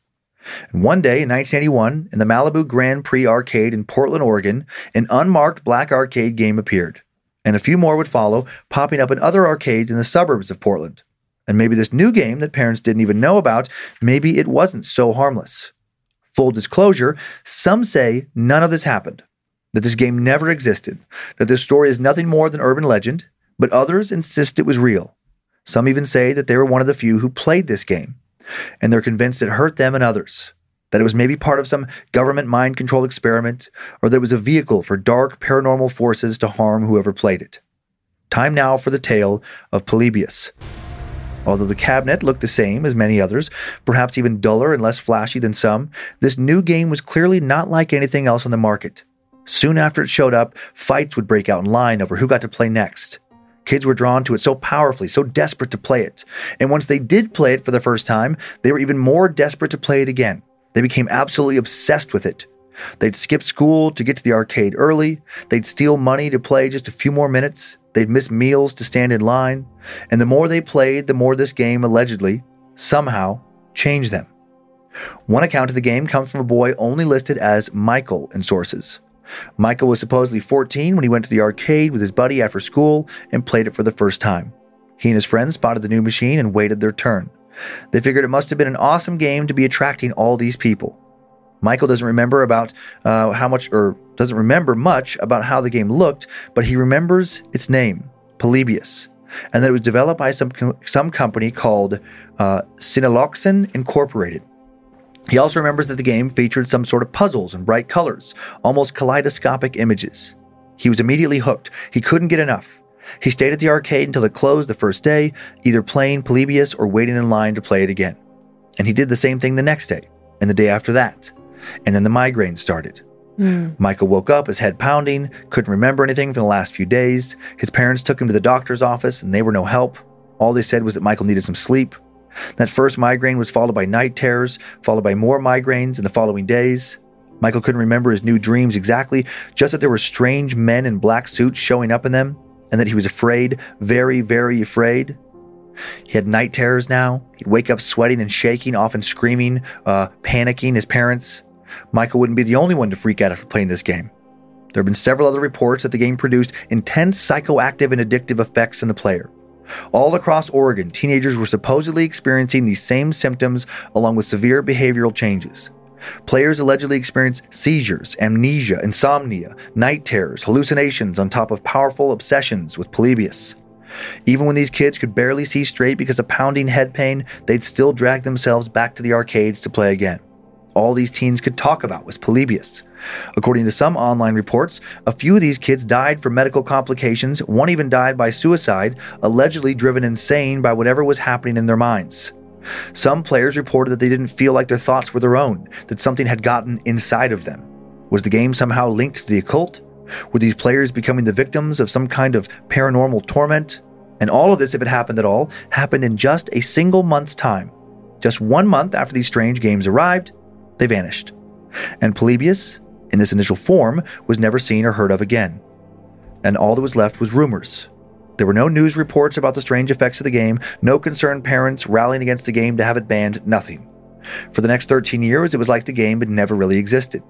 And one day in 1981, in the Malibu Grand Prix arcade in Portland, Oregon, an unmarked black arcade game appeared. And a few more would follow, popping up in other arcades in the suburbs of Portland. And maybe this new game that parents didn't even know about, maybe it wasn't so harmless. Full disclosure, some say none of this happened, that this game never existed, that this story is nothing more than urban legend, but others insist it was real. Some even say that they were one of the few who played this game, and they're convinced it hurt them and others, that it was maybe part of some government mind control experiment, or that it was a vehicle for dark paranormal forces to harm whoever played it. Time now for the tale of Polybius. Although the cabinet looked the same as many others, perhaps even duller and less flashy than some, this new game was clearly not like anything else on the market. Soon after it showed up, fights would break out in line over who got to play next. Kids were drawn to it so powerfully, so desperate to play it. And once they did play it for the first time, they were even more desperate to play it again. They became absolutely obsessed with it. They'd skip school to get to the arcade early. They'd steal money to play just a few more minutes. They'd miss meals to stand in line. And the more they played, the more this game allegedly, somehow, changed them. One account of the game comes from a boy only listed as Michael in sources. Michael was supposedly 14 when he went to the arcade with his buddy after school and played it for the first time. He and his friends spotted the new machine and waited their turn. They figured it must have been an awesome game to be attracting all these people. Michael doesn't remember about uh, how much, or doesn't remember much about how the game looked, but he remembers its name, Polybius, and that it was developed by some com- some company called uh, Sinneslöschen Incorporated. He also remembers that the game featured some sort of puzzles and bright colors, almost kaleidoscopic images. He was immediately hooked. He couldn't get enough. He stayed at the arcade until it closed the first day, either playing Polybius or waiting in line to play it again. And he did the same thing the next day, and the day after that. And then the migraine started. Hmm. Michael woke up, his head pounding, couldn't remember anything from the last few days. His parents took him to the doctor's office, and they were no help. All they said was that Michael needed some sleep. That first migraine was followed by night terrors, followed by more migraines in the following days. Michael couldn't remember his new dreams exactly, just that there were strange men in black suits showing up in them, and that he was afraid, very, very afraid. He had night terrors now. He'd wake up sweating and shaking, often screaming, uh, panicking his parents. Michael wouldn't be the only one to freak out after playing this game. There have been several other reports that the game produced intense psychoactive and addictive effects in the player. All across Oregon, teenagers were supposedly experiencing these same symptoms along with severe behavioral changes. Players allegedly experienced seizures, amnesia, insomnia, night terrors, hallucinations on top of powerful obsessions with Polybius. Even when these kids could barely see straight because of pounding head pain, they'd still drag themselves back to the arcades to play again. All these teens could talk about was Polybius. According to some online reports, a few of these kids died from medical complications, one even died by suicide, allegedly driven insane by whatever was happening in their minds. Some players reported that they didn't feel like their thoughts were their own, that something had gotten inside of them. Was the game somehow linked to the occult? Were these players becoming the victims of some kind of paranormal torment? And all of this, if it happened at all, happened in just a single month's time. Just one month after these strange games arrived, they vanished. And Polybius, in this initial form, was never seen or heard of again. And all that was left was rumors. There were no news reports about the strange effects of the game, no concerned parents rallying against the game to have it banned, nothing. For the next 13 years, it was like the game had never really existed.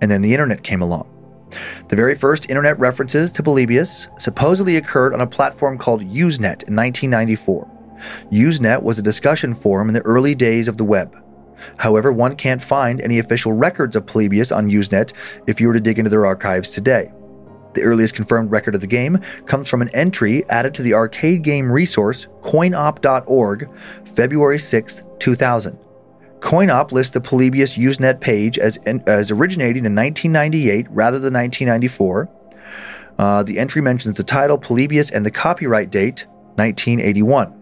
And then the internet came along. The very first internet references to Polybius supposedly occurred on a platform called Usenet in 1994. Usenet was a discussion forum in the early days of the web. However, one can't find any official records of Polybius on Usenet if you were to dig into their archives today. The earliest confirmed record of the game comes from an entry added to the arcade game resource coinop.org, February 6, 2000. CoinOp lists the Polybius Usenet page as, as originating in 1998 rather than 1994. Uh, the entry mentions the title Polybius and the copyright date 1981.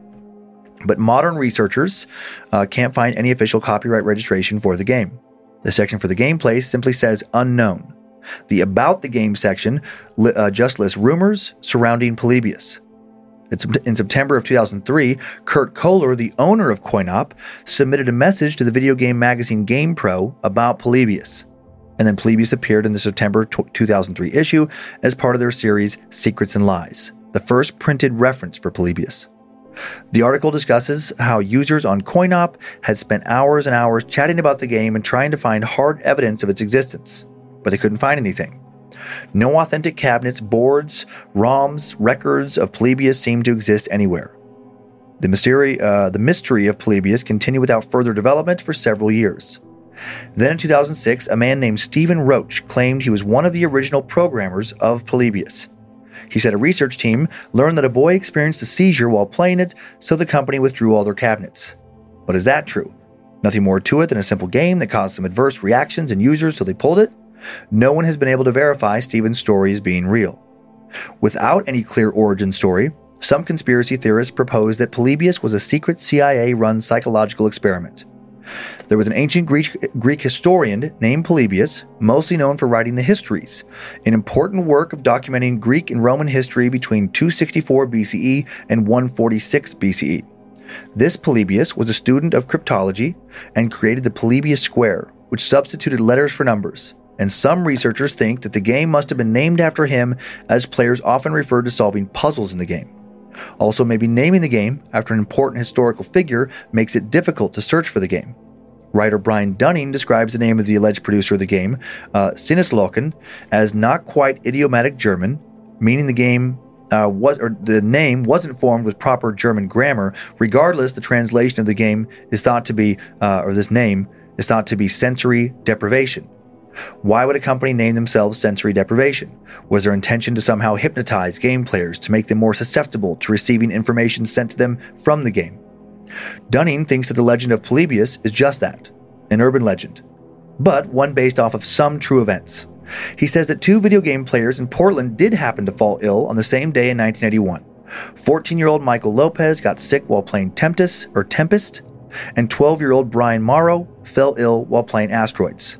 But modern researchers uh, can't find any official copyright registration for the game. The section for the gameplay simply says unknown. The About the Game section uh, just lists rumors surrounding Polybius. In September of 2003, Kurt Koller, the owner of CoinOp, submitted a message to the video game magazine GamePro about Polybius. And then Polybius appeared in the September 2003 issue as part of their series Secrets and Lies, the first printed reference for Polybius. The article discusses how users on CoinOp had spent hours and hours chatting about the game and trying to find hard evidence of its existence, but they couldn't find anything. No authentic cabinets, boards, ROMs, records of Polybius seem to exist anywhere. The mystery, uh, the mystery of Polybius continued without further development for several years. Then in 2006, a man named Stephen Roach claimed he was one of the original programmers of Polybius. He said a research team learned that a boy experienced a seizure while playing it, so the company withdrew all their cabinets. But is that true? Nothing more to it than a simple game that caused some adverse reactions in users, so they pulled it? No one has been able to verify Stephen's story as being real. Without any clear origin story, some conspiracy theorists propose that Polybius was a secret CIA run psychological experiment. There was an ancient Greek, Greek, historian named Polybius, mostly known for writing the Histories, an important work of documenting Greek and Roman history between 264 BCE and 146 BCE. This Polybius was a student of cryptology and created the Polybius Square, which substituted letters for numbers and some researchers think that the game must have been named after him, as players often refer to solving puzzles in the game. Also, maybe naming the game after an important historical figure makes it difficult to search for the game. Writer Brian Dunning describes the name of the alleged producer of the game, uh, as not quite idiomatic German, meaning the game uh, was or the name wasn't formed with proper German grammar. Regardless, the translation of the game is thought to be, uh, or this name is thought to be sensory deprivation. Why would a company name themselves sensory deprivation? Was their intention to somehow hypnotize game players to make them more susceptible to receiving information sent to them from the game? Dunning thinks that the legend of Polybius is just that an urban legend, but one based off of some true events. He says that two video game players in Portland did happen to fall ill on the same day in 1981. 14 year old Michael Lopez got sick while playing Tempest, or Tempest, and 12 year old Brian Mauro fell ill while playing Asteroids.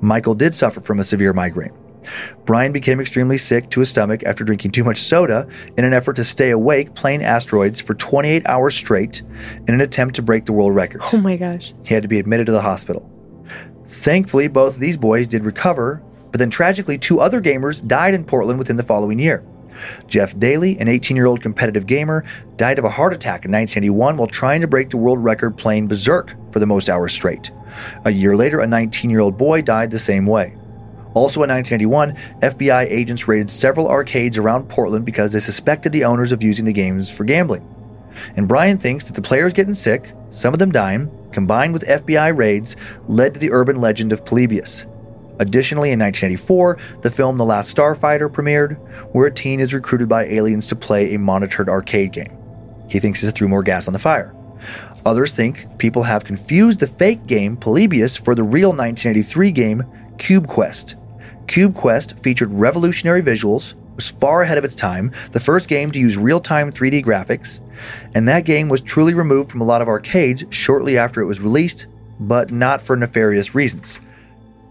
Michael did suffer from a severe migraine. Brian became extremely sick to his stomach after drinking too much soda in an effort to stay awake playing asteroids for 28 hours straight in an attempt to break the world record. Oh my gosh. He had to be admitted to the hospital. Thankfully, both these boys did recover, but then tragically, two other gamers died in Portland within the following year. Jeff Dailey, an 18 year old competitive gamer, died of a heart attack in 1981 while trying to break the world record playing Berzerk for the most hours straight. A year later, a 19 year old boy died the same way. Also in 1981, FBI agents raided several arcades around Portland because they suspected the owners of using the games for gambling. And Brian thinks that the players getting sick, some of them dying, combined with FBI raids, led to the urban legend of Polybius. Additionally, in 1984, the film The Last Starfighter premiered, where a teen is recruited by aliens to play a monitored arcade game. He thinks this threw more gas on the fire. Others think people have confused the fake game Polybius for the real 1983 game Cube Quest. Cube Quest featured revolutionary visuals, was far ahead of its time, the first game to use real time 3D graphics, and that game was truly removed from a lot of arcades shortly after it was released, but not for nefarious reasons.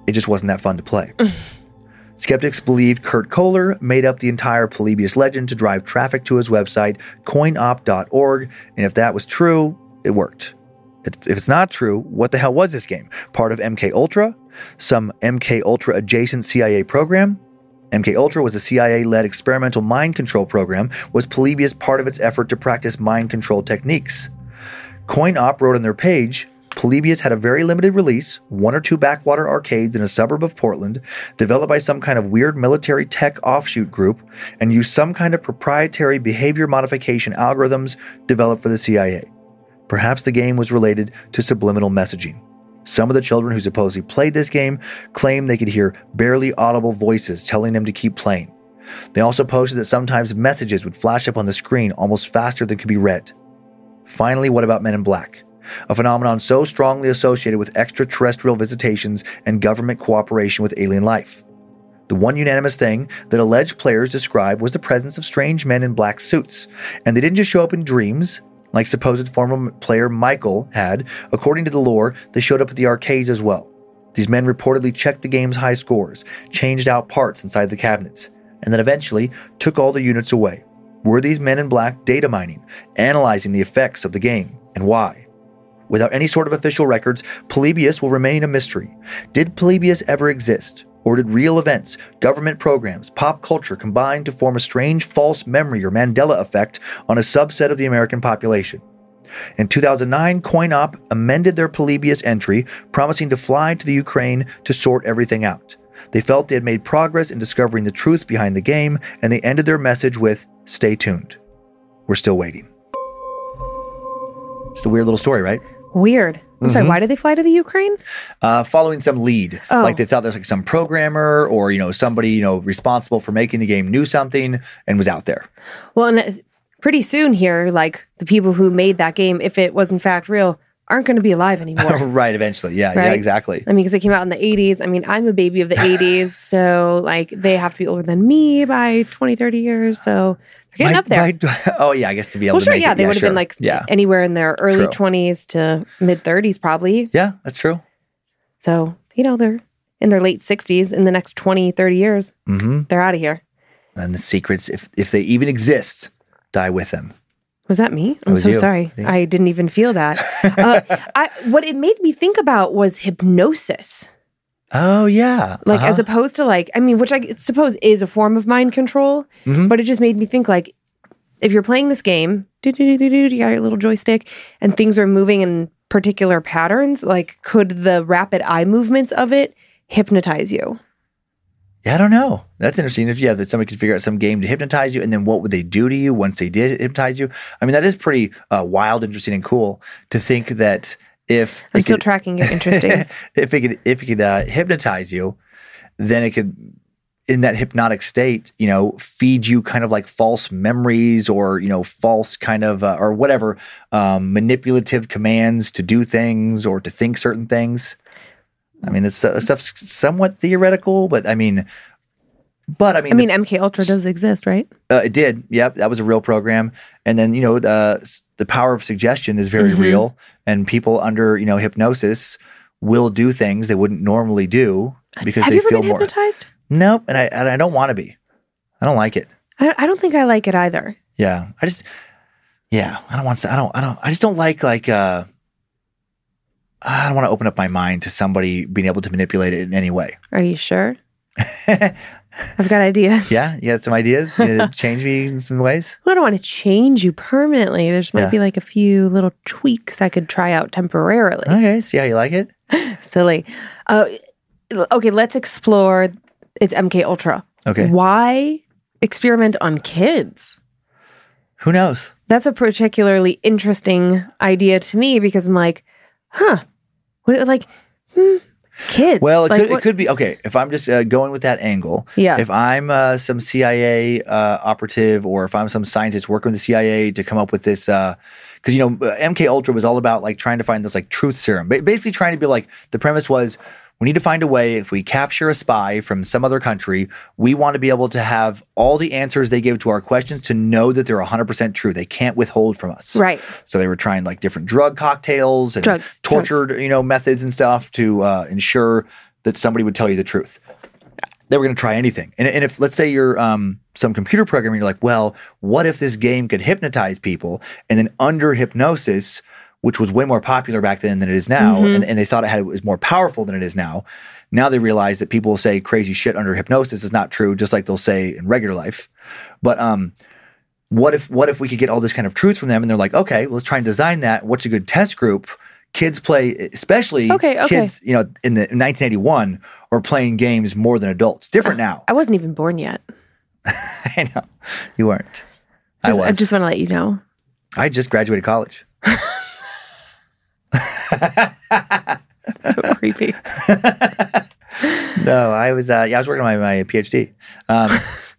It just wasn't that fun to play. Skeptics believed Kurt Koller made up the entire Polybius legend to drive traffic to his website, coinop.org, and if that was true, it worked. If it's not true, what the hell was this game? Part of MK Ultra? Some MK Ultra adjacent CIA program? MK Ultra was a CIA-led experimental mind control program. Was Polybius part of its effort to practice mind control techniques? CoinOp wrote on their page, Polybius had a very limited release, one or two backwater arcades in a suburb of Portland, developed by some kind of weird military tech offshoot group, and used some kind of proprietary behavior modification algorithms developed for the CIA. Perhaps the game was related to subliminal messaging. Some of the children who supposedly played this game claimed they could hear barely audible voices telling them to keep playing. They also posted that sometimes messages would flash up on the screen almost faster than could be read. Finally, what about Men in Black? A phenomenon so strongly associated with extraterrestrial visitations and government cooperation with alien life. The one unanimous thing that alleged players described was the presence of strange men in black suits, and they didn't just show up in dreams, like supposed former player Michael had. According to the lore, they showed up at the arcades as well. These men reportedly checked the game's high scores, changed out parts inside the cabinets, and then eventually took all the units away. Were these men in black data mining, analyzing the effects of the game, and why? Without any sort of official records, Polybius will remain a mystery. Did Polybius ever exist? Or did real events, government programs, pop culture combine to form a strange false memory or Mandela effect on a subset of the American population? In 2009, CoinOp amended their Polybius entry, promising to fly to the Ukraine to sort everything out. They felt they had made progress in discovering the truth behind the game, and they ended their message with Stay tuned. We're still waiting. It's a weird little story, right? Weird. I'm sorry, why did they fly to the Ukraine? uh, following some lead. Oh. Like they thought there's like some programmer or you know somebody you know responsible for making the game knew something and was out there. Well, and uh, pretty soon here, like the people who made that game, if it was in fact real, aren't going to be alive anymore. right. Eventually. Yeah. Yeah. Exactly. I mean, because it came out in the 80s. I mean, I'm a baby of the 80s. So, like, they have to be older than me by 20, 30 years. So, they're getting By- up there. by- oh yeah. I guess to be able well, to sure. Yeah. it. They would have sure. been like yeah. anywhere in their early True. 20s to mid 30s, probably. Yeah. That's true. So, you know, they're in their late 60s in the next 20, 30 years. Mm-hmm. They're out of here. And the secrets, if if they even exist, die with them. Was that me? I'm was so you. sorry. Yeah. I didn't even feel that. uh, I, what it made me think about was hypnosis. Oh yeah. like as Uh-huh. opposed to like i mean which i suppose is a form of mind control Mhm. but it just made me think like if you're playing this game you got your little joystick and things are moving in particular patterns like could the rapid eye movements of it hypnotize you Yeah, I don't know. That's interesting. If yeah, that somebody could figure out some game to hypnotize you, and then what would they do to you once they did hypnotize you? I mean, that is pretty uh, wild, interesting, and cool to think that if i'm still could- tracking your interest if it could if it could uh, hypnotize you, then it could in that hypnotic state, you know, feed you kind of like false memories or you know false kind of uh, or whatever um, manipulative commands to do things or to think certain things. I mean, it's uh, stuff's somewhat theoretical, but I mean, but I mean, i mean mk ultra does exist right uh, it did. Yep, that was a real program. And then you know the the power of suggestion is very Mhm. real, and people under you know hypnosis will do things they wouldn't normally do because have they you ever feel more. hypnotized Nope, and I and I don't want to be. I don't like it. I, I don't think i like it either Yeah, I just yeah, I don't want to. I don't. I don't. I just don't like like. uh I don't want to open up my mind to somebody being able to manipulate it in any way. Are you sure? I've got ideas. Yeah, you got some ideas? You change me in some ways? I don't want to change you permanently. There just might Yeah. be like a few little tweaks I could try out temporarily. Okay, see how you like it. Silly. Uh, okay, let's explore. It's MK Ultra. Okay. Why experiment on kids? Who knows? That's a particularly interesting idea to me because I'm like, huh, what like hmm, kids? Well, it Like, could what- it could be okay if I'm just uh, going with that angle. Yeah. If I'm uh, some CIA uh, operative, or if I'm some scientist working with the CIA to come up with this, because you know uh, MK Ultra was all about like trying to find this like truth serum, Ba- basically trying to be like the premise was. We need to find a way, if we capture a spy from some other country, we want to be able to have all the answers they give to our questions to know that they're 100% true. They can't withhold from us. Right. So they were trying like different drug cocktails and Drugs, tortured, you know, methods and stuff to uh, ensure that somebody would tell you the truth. They were going to try anything. And, and if let's say you're um, some computer programmer, you're like, well, what if this game could hypnotize people and then under hypnosis, which was way more popular back then than it is now, and, and they thought it had it was more powerful than it is now. Now they realize that people will say crazy shit under hypnosis is not true, just like they'll say in regular life. But um, what if what if we could get all this kind of truth from them and they're like okay well, let's try and design that what's a good test group kids play especially Okay, okay. kids you know in the in 1981 are playing games more than adults different now I wasn't even born yet. i know you weren't i was I just want to let you know. i just graduated college So creepy. no i was uh yeah i was working on my, my phd um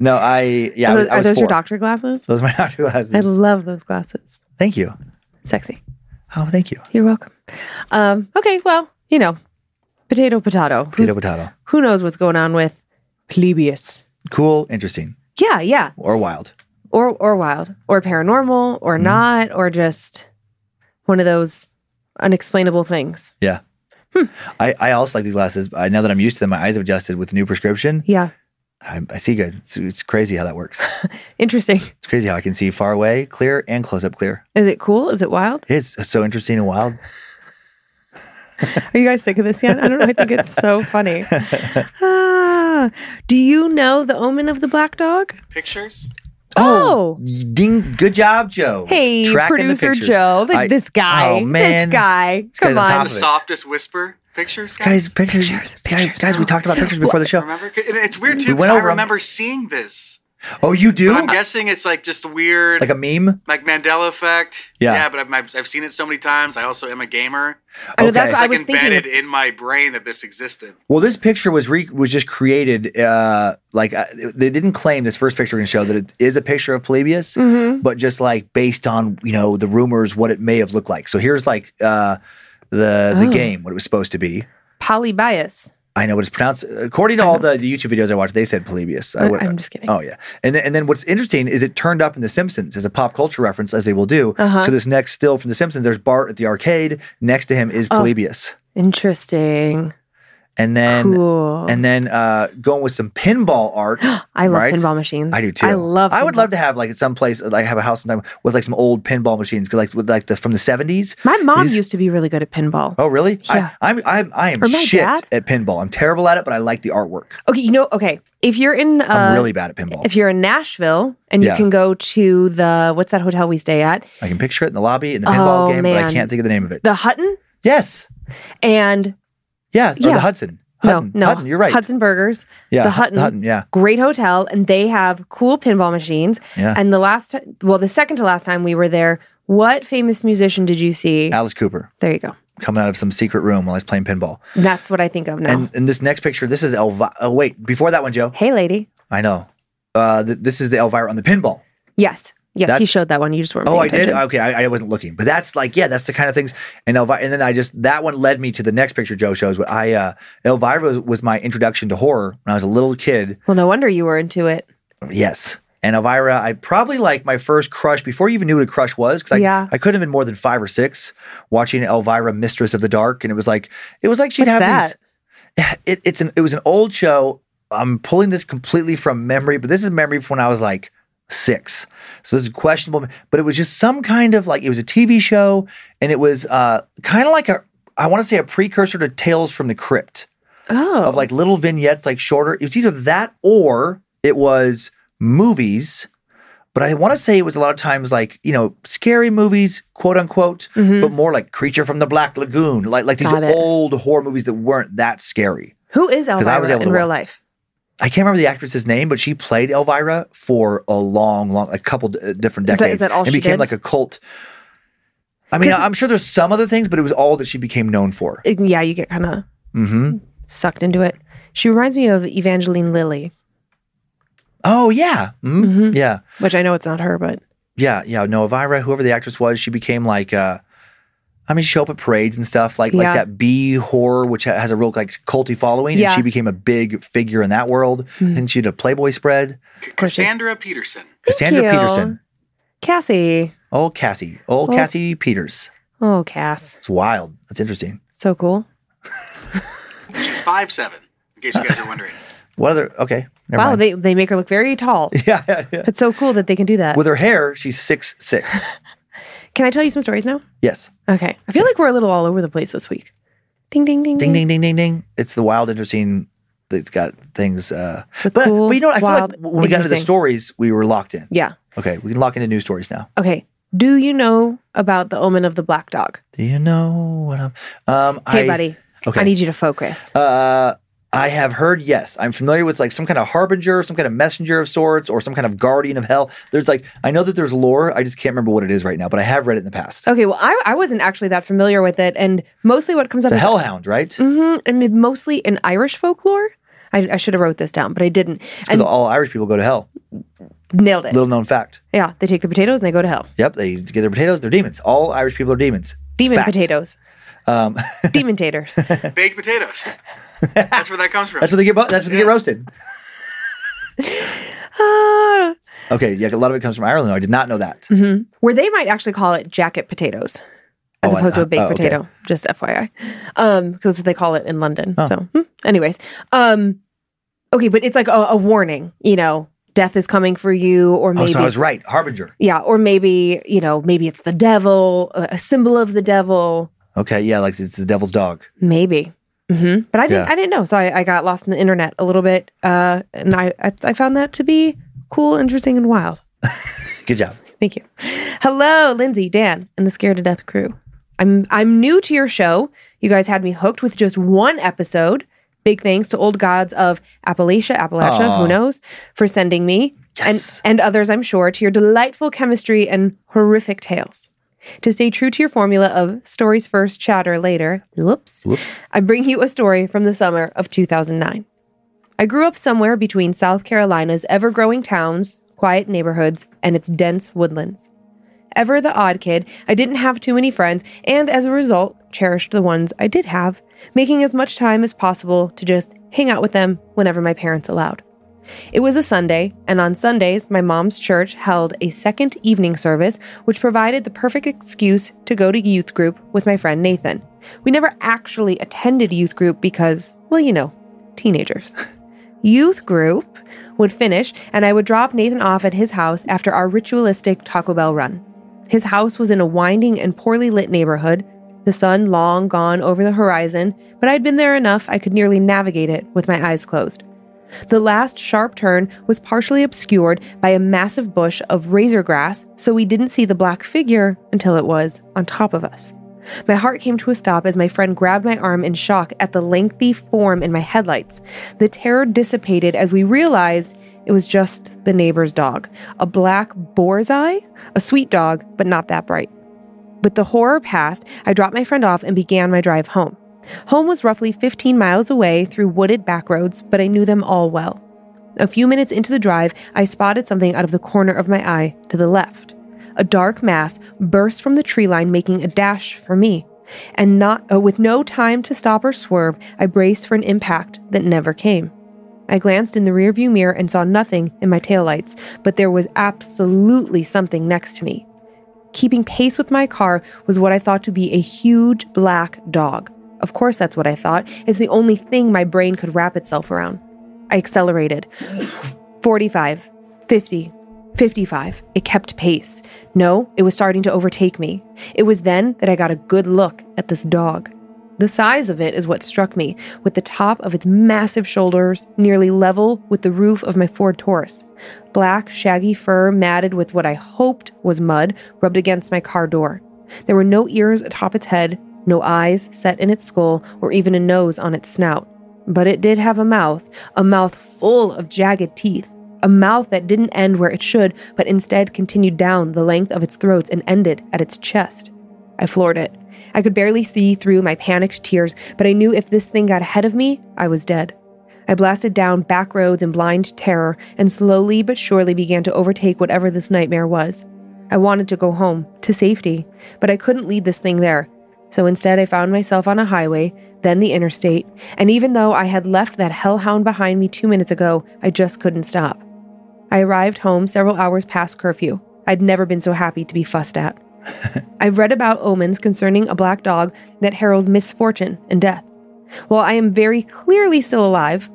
no i yeah are those, I are was those your doctor glasses? those are my doctor glasses I love those glasses. thank you Sexy. oh thank you You're welcome. Um, okay, well, you know, potato, potato. Who's- potato potato Who knows what's going on with Plebeius? cool interesting Yeah, yeah. or wild Or or wild. Or paranormal or Mm-hmm. not, or just one of those unexplainable things. Yeah. I, I also like these glasses. I now that I'm used to them, my eyes have adjusted with the new prescription. Yeah. I, I see good. It's, it's crazy how that works. Interesting. It's crazy how I can see far away, clear, and close up clear. Is it cool? Is it wild? It's so interesting and wild. Are you guys sick of this yet? I don't know. I think it's so funny. Ah, do you know the omen of the black dog? Pictures? Oh. oh. Ding! Good job, Joe. Hey, Tracking producer pictures. Joe. Look I- this guy. Oh man, This guy. guy's Come on on. The softest whisper pictures, guys. guys, pictures, Pictures, guys, pictures, guys. We talked about pictures before the show. Remember? It's weird too went because I over 'em. remember seeing this. Oh, you do? But I'm guessing it's like just weird, like a meme. like Mandela effect. Yeah. Yeah, but I've, I've, I've seen it so many times. I also am a gamer. I know, Okay. that's It's what I like was embedded thinking. in my brain that this existed. Well, this picture was re- was just created. Uh, like uh, they didn't claim this first picture we're going to show that it is a picture of Polybius, Mm-hmm. but just like based on you know the rumors, what it may have looked like. So here's like uh, the the Oh. game, what it was supposed to be. Polybius. I know what it's pronounced. According to all the, the YouTube videos I watched, they said Polybius. I I'm just kidding. Oh yeah, and then, and then what's interesting is it turned up in The Simpsons as a pop culture reference, as they will do. Uh-huh. So this next still from The Simpsons, there's Bart at the arcade. Next to him is Oh. Polybius, Interesting. And then Cool. and then uh, going with some pinball art. I love right? pinball machines. I do too. I love. I would pinball. love to have like at some place, like have a house sometime with like some old pinball machines, like with like the from the seventies. My mom These- used to be really good at pinball. Oh really? Yeah. I, I'm I'm I am shit dad. at pinball. I'm terrible at it, but I like the artwork. Okay, you know, okay. If you're in, uh, I'm really bad at pinball. if you're in Nashville and you Yeah. can go to the what's that hotel we stay at, I can picture it in the lobby in the pinball Oh, game, but I can't think of the name of it. the Hutton, yes. and Yeah. Yeah. the Hudson. Hutton. no, no, Hutton, you're right. Hudson Burgers, yeah. the Hu- Hutton, Hutton. Yeah. great hotel, and they have cool pinball machines. Yeah. And the last, well, the second to last time we were there, what famous musician did you see? Alice Cooper there you go. coming out of some secret room while he's playing pinball. That's what I think of now. And in this next picture, this is Elvira. Oh wait, before that one, Joe. hey, lady. I know. Uh, th- this is the Elvira on the pinball. Yes, yes, he showed that one. You just weren't. Oh, I did. Okay, I, I, wasn't looking, but that's like, yeah, that's the kind of things. And Elvira, and then I just that one led me to the next picture Joe shows. But I, uh, Elvira was, was my introduction to horror when I was a little kid. Well, no wonder you were into it. Yes. And Elvira, I probably like my first crush before you even knew what a crush was, because I, Yeah. I couldn't have been more than five or six watching Elvira, Mistress of the Dark, and it was like it was like she'd What's have that? these. It, it's an it was an old show. I'm pulling this completely from memory, but this is memory from when I was like six. So this is questionable, but it was just some kind of like it was a TV show, and it was uh kind of like a I want to say a precursor to Tales from the Crypt Oh. of like little vignettes, like shorter. It was either that or it was movies. But I want to say it was a lot of times like, you know, scary movies, quote unquote, but more like Creature from the Black Lagoon, like like these Mm-hmm. Old horror movies that weren't that scary. Who is 'Cause I was Elvira able in real life? I can't remember the actress's name, but she played Elvira for a long, long, a couple d- different decades, is that all and she became did? like a cult. I mean, I'm sure there's some other things, but it was all that she became known for. Uh, Yeah, you get kind of hmm sucked into it. She reminds me of Evangeline Lilly, Oh yeah, Mhm. Mm-hmm. yeah, which I know it's not her, but yeah, yeah. No, Elvira, whoever the actress was, she became like. uh I mean, she showed up at parades and stuff, like Yeah. like that B horror, which has a real like culty following, Yeah. And she became a big figure in that world. Hmm. And she did a Playboy spread. C- Cassandra Peterson. Cassandra you. Peterson, Cassie. oh Cassie, oh Oh. Cassie Peters. Oh, Cass. It's wild. That's interesting. So cool. She's five seven. In case you guys are wondering. What other? Okay, never wow, mind. they, they make her look very tall. yeah, yeah, yeah. It's so cool that they can do that. With her hair, she's six six. Can I tell you some stories now? yes. Okay. I feel like we're a little all over the place this week. Ding, ding, ding, Ding ding ding ding ding. It's the wild, interesting. That's got things. Uh, but, cool, but you know, what? I feel wild, like when we got into the stories, we were locked in. Yeah. Okay, we can lock into new stories now. Okay. Do you know about the omen of the black dog? Do you know what I'm? Um, Hey, I, buddy. okay. I need you to focus. Uh, I have heard. Yes, I'm familiar with like some kind of harbinger, some kind of messenger of sorts, or some kind of guardian of hell. There's like I know that there's lore. I just can't remember what it is right now, but I have read it in the past. Okay. Well, I, I wasn't actually that familiar with it. And mostly what comes It's up a is hellhound, right? Mm-hmm. and mostly in Irish folklore. I, I should have wrote this down, but I didn't. Because all Irish people go to hell. nailed it. Little known fact. yeah, they take the potatoes and they go to hell. Yep, they get their potatoes. They're demons. All Irish people are demons. Demon Fact. potatoes. Um, Demon taters. Baked potatoes. That's where that comes from. that's what they get. bo- That's what they get roasted. Ah. Okay, yeah, a lot of it comes from Ireland. I did not know that. Where they might actually call it jacket potatoes as Oh, I- opposed to a baked oh, okay. potato, just FYI. Um, because that's what they call it in London. So, hmm, anyways, um, okay, but it's like a, a warning, you know, death is coming for you, or Oh, maybe, so I was right. Harbinger. yeah, or maybe, you know, maybe it's the devil, a a symbol of the devil, Okay, yeah, like it's the devil's dog. maybe. hmm But I didn't, Yeah. I didn't know. So I, I got lost in the internet a little bit. Uh, and I, I, I found that to be cool, interesting, and wild. Good job. Thank you. Hello, Lindsay, Dan, and the Scared to Death crew. I'm I'm new to your show. You guys had me hooked with just one episode. Big thanks to Old Gods of Appalachia, Appalachia, Aw. who knows, for sending me Yes. and and others, I'm sure, to your delightful chemistry and horrific tales. To stay true to your formula of stories first, chatter later. Whoops. Whoops. I bring you a story from the summer of 2009. I grew up somewhere between South Carolina's ever growing towns, quiet neighborhoods, and its dense woodlands. Ever the odd kid, I didn't have too many friends, and as a result, cherished the ones I did have, making as much time as possible to just hang out with them whenever my parents allowed. It was a Sunday, and on Sundays, my mom's church held a second evening service, which provided the perfect excuse to go to youth group with my friend Nathan. We never actually attended youth group because, well, you know, teenagers. youth group would finish, and I would drop Nathan off at his house after our ritualistic Taco Bell run. His house was in a winding and poorly lit neighborhood, the sun long gone over the horizon, but I'd been there enough I could nearly navigate it with my eyes closed. The last sharp turn was partially obscured by a massive bush of razor grass, so we didn't see the black figure until it was on top of us. My heart came to a stop as my friend grabbed my arm in shock at the lengthy form in my headlights. The terror dissipated as we realized it was just the neighbor's dog, a black borzoi, a sweet dog, but not that bright. With the horror past, I dropped my friend off and began my drive home. Home was roughly 15 miles away through wooded back roads, but I knew them all well. A few minutes into the drive, I spotted something out of the corner of my eye to the left. A dark mass burst from the tree line, making a dash for me. And not uh, with no time to stop or swerve, I braced for an impact that never came. I glanced in the rearview mirror and saw nothing in my taillights, but there was absolutely something next to me. Keeping pace with my car was what I thought to be a huge black dog. Of course, that's what I thought. It's the only thing my brain could wrap itself around. I accelerated. 45, 50, 55. It kept pace. No, it was starting to overtake me. It was then that I got a good look at this dog. The size of it is what struck me, with the top of its massive shoulders nearly level with the roof of my Ford Taurus. Black, shaggy fur matted with what I hoped was mud rubbed against my car door. There were no ears atop its head, no eyes set in its skull, or even a nose on its snout. But it did have a mouth, a mouth full of jagged teeth, a mouth that didn't end where it should, but instead continued down the length of its throat and ended at its chest. I floored it. I could barely see through my panicked tears, but I knew if this thing got ahead of me, I was dead. I blasted down back roads in blind terror and slowly but surely began to overtake whatever this nightmare was. I wanted to go home, to safety, but I couldn't lead this thing there. So instead, I found myself on a highway, then the interstate, and even though I had left that hellhound behind me two minutes ago, I just couldn't stop. I arrived home several hours past curfew. I'd never been so happy to be fussed at. I've read about omens concerning a black dog that heralds misfortune and death. While I am very clearly still alive,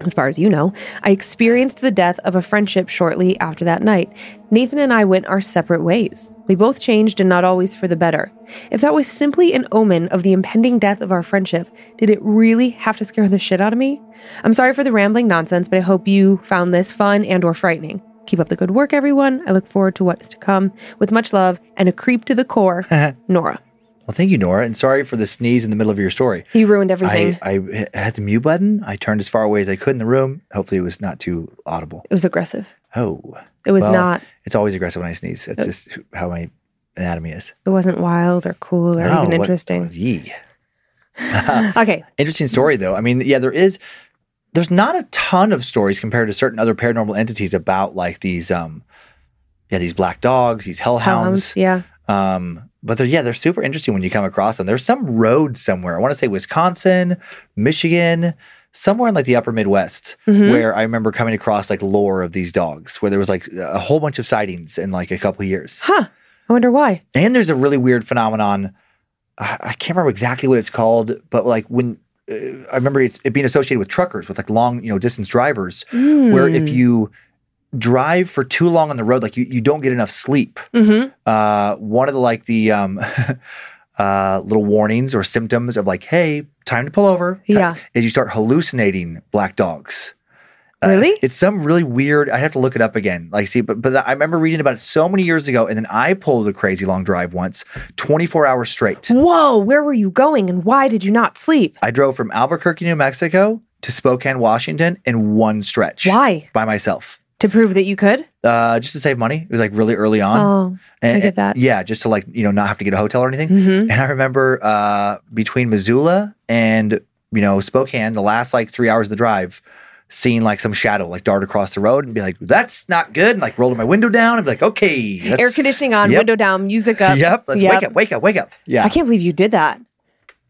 as far as you know, I experienced the death of a friendship shortly after that night. Nathan and I went our separate ways. We both changed and not always for the better. If that was simply an omen of the impending death of our friendship, did it really have to scare the shit out of me? I'm sorry for the rambling nonsense, but I hope you found this fun and or frightening. Keep up the good work, everyone. I look forward to what is to come. With much love and a creep to the core, Nora. Well, thank you, Nora, and sorry for the sneeze in the middle of your story. You ruined everything. I, I had the mute button. I turned as far away as I could in the room. Hopefully, it was not too audible. it was aggressive. Oh, It was Well, not. It's always aggressive when I sneeze. It's just how my anatomy is. It wasn't wild or cool or Oh, even what- interesting. Yee. Okay. Interesting story, though. I mean, yeah, there is. There's not a ton of stories compared to certain other paranormal entities about like these, um, yeah, these black dogs, these hellhounds. Hellhounds. Yeah. Um, but they're yeah, they're super interesting when you come across them. There's some road somewhere. I want to say Wisconsin, Michigan, somewhere in like the upper Midwest, Mm-hmm. where I remember coming across like lore of these dogs, where there was like a whole bunch of sightings in like a couple of years. Huh. I wonder why. And there's a really weird phenomenon. I can't remember exactly what it's called, but like when uh, I remember it's, it being associated with truckers, with like long, you know, distance drivers, where if you drive for too long on the road, like you, you don't get enough sleep. Mm-hmm. Uh, one of the like the um, uh, little warnings or symptoms of like, hey, time to pull over. Yeah. is you start hallucinating black dogs. Uh, Really? it's some really weird. I have to look it up again. Like, see, but but I remember reading about it so many years ago, and then I pulled a crazy long drive once, twenty four hours straight. Whoa, where were you going and why did you not sleep? I drove from Albuquerque, New Mexico, to Spokane, Washington, in one stretch. Why? By myself, To prove that you could? uh, just to save money. It was like really early on. Oh, And, I get that. Yeah, just to like you know not have to get a hotel or anything. Mhm. And I remember uh, between Missoula and you know Spokane, the last like three hours of the drive, seeing like some shadow like dart across the road and be like, "That's not good," and like rolling my window down and be like, "Okay, Air conditioning on, Yep. window down, music up. Yep, let's Yep. wake up, wake up, wake up." Yeah, I can't believe you did that.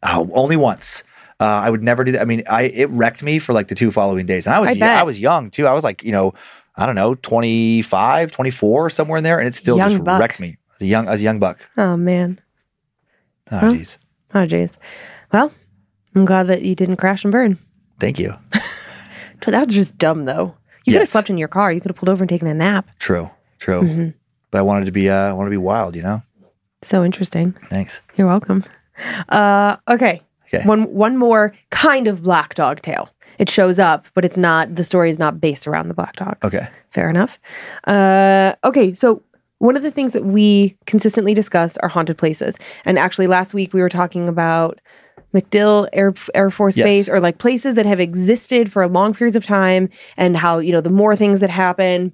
Oh, only once. Uh, I would never do that. I mean, I it wrecked me for like the two following days, and I was I y-. I was young too. I was like you know I don't know 25, 24, somewhere in there, and it still Young just buck. wrecked me. As a young as a young buck. Oh, man. Oh jeez. Oh, jeez. Well, I'm glad that you didn't crash and burn. Thank you. That was just dumb, though. You could have slept in your car. You could have pulled over and taken a nap. True. True. Mm-hmm. But I wanted to be uh, I want to be wild. You know. So interesting. Thanks. You're welcome. Uh, okay. Okay. One one more kind of black dog tale. It shows up, but it's not. The story is not based around the black dog. Okay. Fair enough. Uh, okay, so one of the things that we consistently discuss are haunted places, and actually last week we were talking about MacDill Air Air Force Yes. Base, or like places that have existed for long periods of time, and how you know the more things that happen,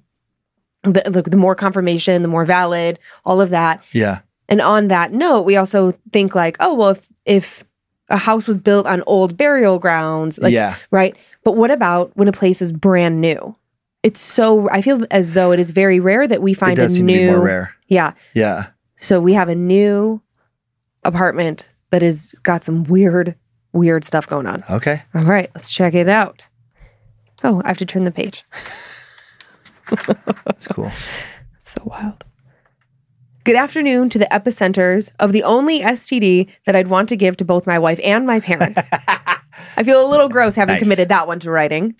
the, the, the more confirmation, the more valid, all of that. Yeah. And on that note, we also think like, oh well, if if a house was built on old burial grounds, like Yeah. right. But what about when a place is brand new? It's so I feel as though it is very rare that we find a new more rare. Yeah. Yeah. So we have a new apartment that has got some weird, weird stuff going on. Okay. All right, let's check it out. Oh, I have to turn the page. That's cool. So wild. Good afternoon to the epicenters of the only STD that I'd want to give to both my wife and my parents. I feel a little gross having Nice. committed that one to writing.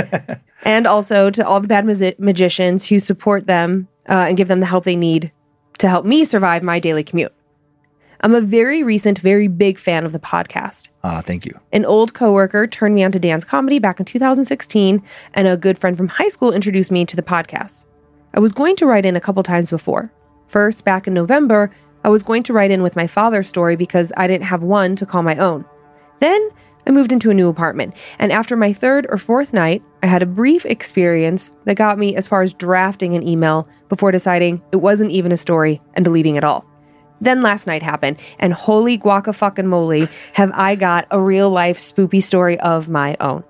and also to all the bad magi- magicians who support them uh, and give them the help they need to help me survive my daily commute. I'm a very recent, very big fan of the podcast. Ah, thank you. An old coworker turned me on to Dan's comedy back in 2016, and a good friend from high school introduced me to the podcast. I was going to write in a couple times before. First, back in November, I was going to write in with my father's story because I didn't have one to call my own. Then I moved into a new apartment, and after my third or fourth night, I had a brief experience that got me as far as drafting an email before deciding it wasn't even a story and deleting it all. Then last night happened, and holy guaca fucking moly, have I got a real life spoopy story of my own.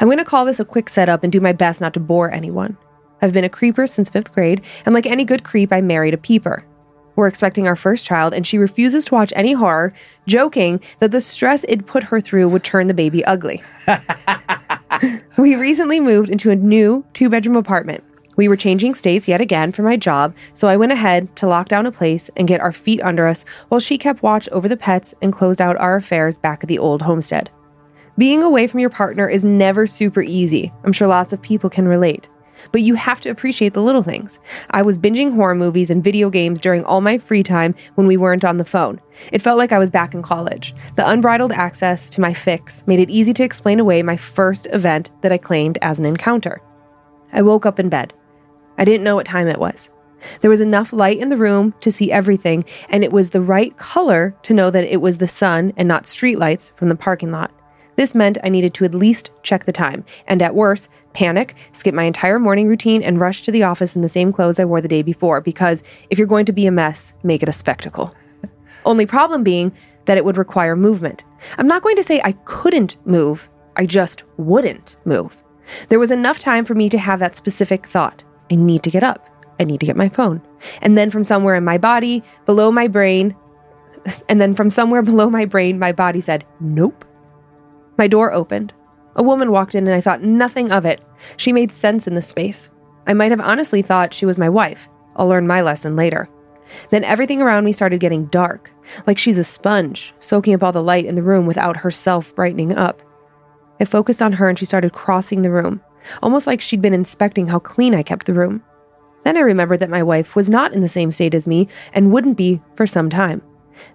I'm to call this a quick setup and do my best not to bore anyone. I've been a creeper since fifth grade, and like any good creep, I married a peeper. We're expecting our first child, and she refuses to watch any horror, joking that the stress it put her through would turn the baby ugly. we recently moved into a new two bedroom apartment. We were changing states yet again for my job, so I went ahead to lock down a place and get our feet under us while she kept watch over the pets and closed out our affairs back at the old homestead. Being away from your partner is never super easy. I'm sure lots of people can relate. But you have to appreciate the little things. I was binging horror movies and video games during all my free time when we weren't on the phone. It felt like I was back in college. The unbridled access to my fix made it easy to explain away my first event that I claimed as an encounter. I woke up in bed. I didn't know what time it was. There was enough light in the room to see everything, and it was the right color to know that it was the sun and not streetlights from the parking lot. This meant I needed to at least check the time, and at worst, panic, skip my entire morning routine, and rush to the office in the same clothes I wore the day before, because if you're going to be a mess, make it a spectacle. Only problem being that it would require movement. I'm not going to say I couldn't move, I just wouldn't move. There was enough time for me to have that specific thought I need to get up. I need to get my phone. And then from somewhere in my body, below my brain, and then from somewhere below my brain, my body said, Nope. My door opened. A woman walked in and I thought nothing of it. She made sense in the space. I might have honestly thought she was my wife. I'll learn my lesson later. Then everything around me started getting dark, like she's a sponge, soaking up all the light in the room without herself brightening up. I focused on her and she started crossing the room, almost like she'd been inspecting how clean I kept the room. Then I remembered that my wife was not in the same state as me and wouldn't be for some time.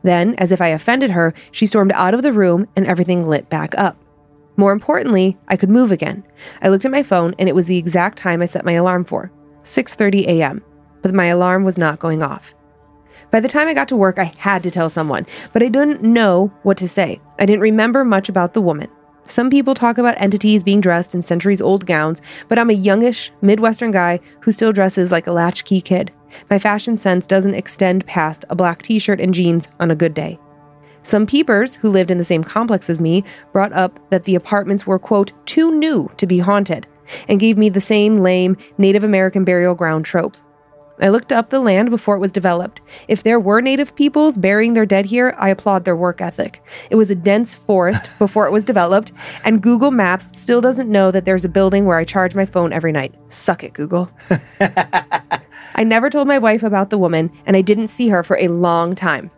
Then, as if I offended her, she stormed out of the room and everything lit back up. More importantly, I could move again. I looked at my phone and it was the exact time I set my alarm for, 6:30 a.m. But my alarm was not going off. By the time I got to work, I had to tell someone, but I didn't know what to say. I didn't remember much about the woman. Some people talk about entities being dressed in centuries old gowns, but I'm a youngish, Midwestern guy who still dresses like a latchkey kid. My fashion sense doesn't extend past a black t shirt and jeans on a good day. Some peepers who lived in the same complex as me brought up that the apartments were, quote, too new to be haunted, and gave me the same lame Native American burial ground trope. I looked up the land before it was developed. If there were native peoples burying their dead here, I applaud their work ethic. It was a dense forest before it was developed, and Google Maps still doesn't know that there's a building where I charge my phone every night. Suck it, Google. I never told my wife about the woman, and I didn't see her for a long time.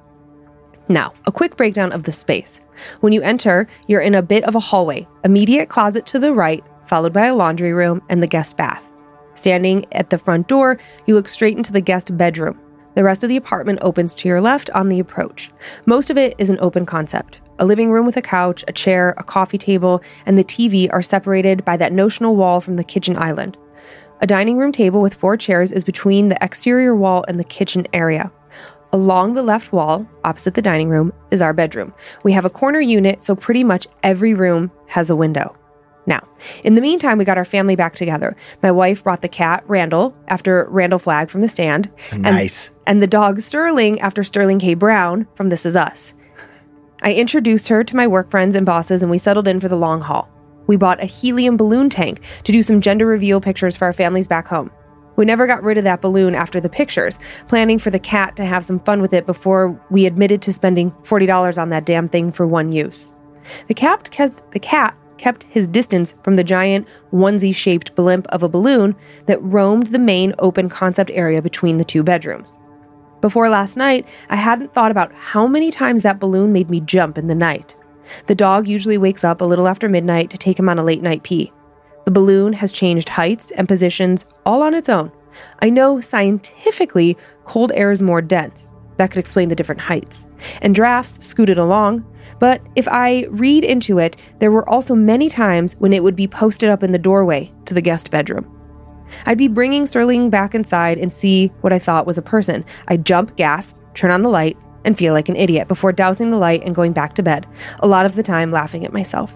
Now, a quick breakdown of the space. When you enter, you're in a bit of a hallway, immediate closet to the right, followed by a laundry room and the guest bath. Standing at the front door, you look straight into the guest bedroom. The rest of the apartment opens to your left on the approach. Most of it is an open concept. A living room with a couch, a chair, a coffee table, and the TV are separated by that notional wall from the kitchen island. A dining room table with four chairs is between the exterior wall and the kitchen area. Along the left wall, opposite the dining room, is our bedroom. We have a corner unit, so pretty much every room has a window. Now, in the meantime, we got our family back together. My wife brought the cat, Randall, after Randall Flagg from The Stand. and- Nice. And, the dog, Sterling, after Sterling K. Brown from This Is Us. I introduced her to my work friends and bosses, and we settled in for the long haul. We bought a helium balloon tank to do some gender reveal pictures for our families back home. We never got rid of that balloon after the pictures, planning for the cat to have some fun with it before we admitted to spending $40 on that damn thing for one use. The cat, the cat kept his distance from the giant onesie shaped blimp of a balloon that roamed the main open concept area between the two bedrooms. Before last night, I hadn't thought about how many times that balloon made me jump in the night. The dog usually wakes up a little after midnight to take him on a late night pee. The balloon has changed heights and positions all on its own. I know scientifically cold air is more dense. that could explain the different heights. And drafts scooted along, but if I read into it, there were also many times when it would be posted up in the doorway to the guest bedroom. I'd be bringing Sterling back inside and see what I thought was a person. I'd jump, gasp, turn on the light, and feel like an idiot before dousing the light and going back to bed, a lot of the time laughing at myself.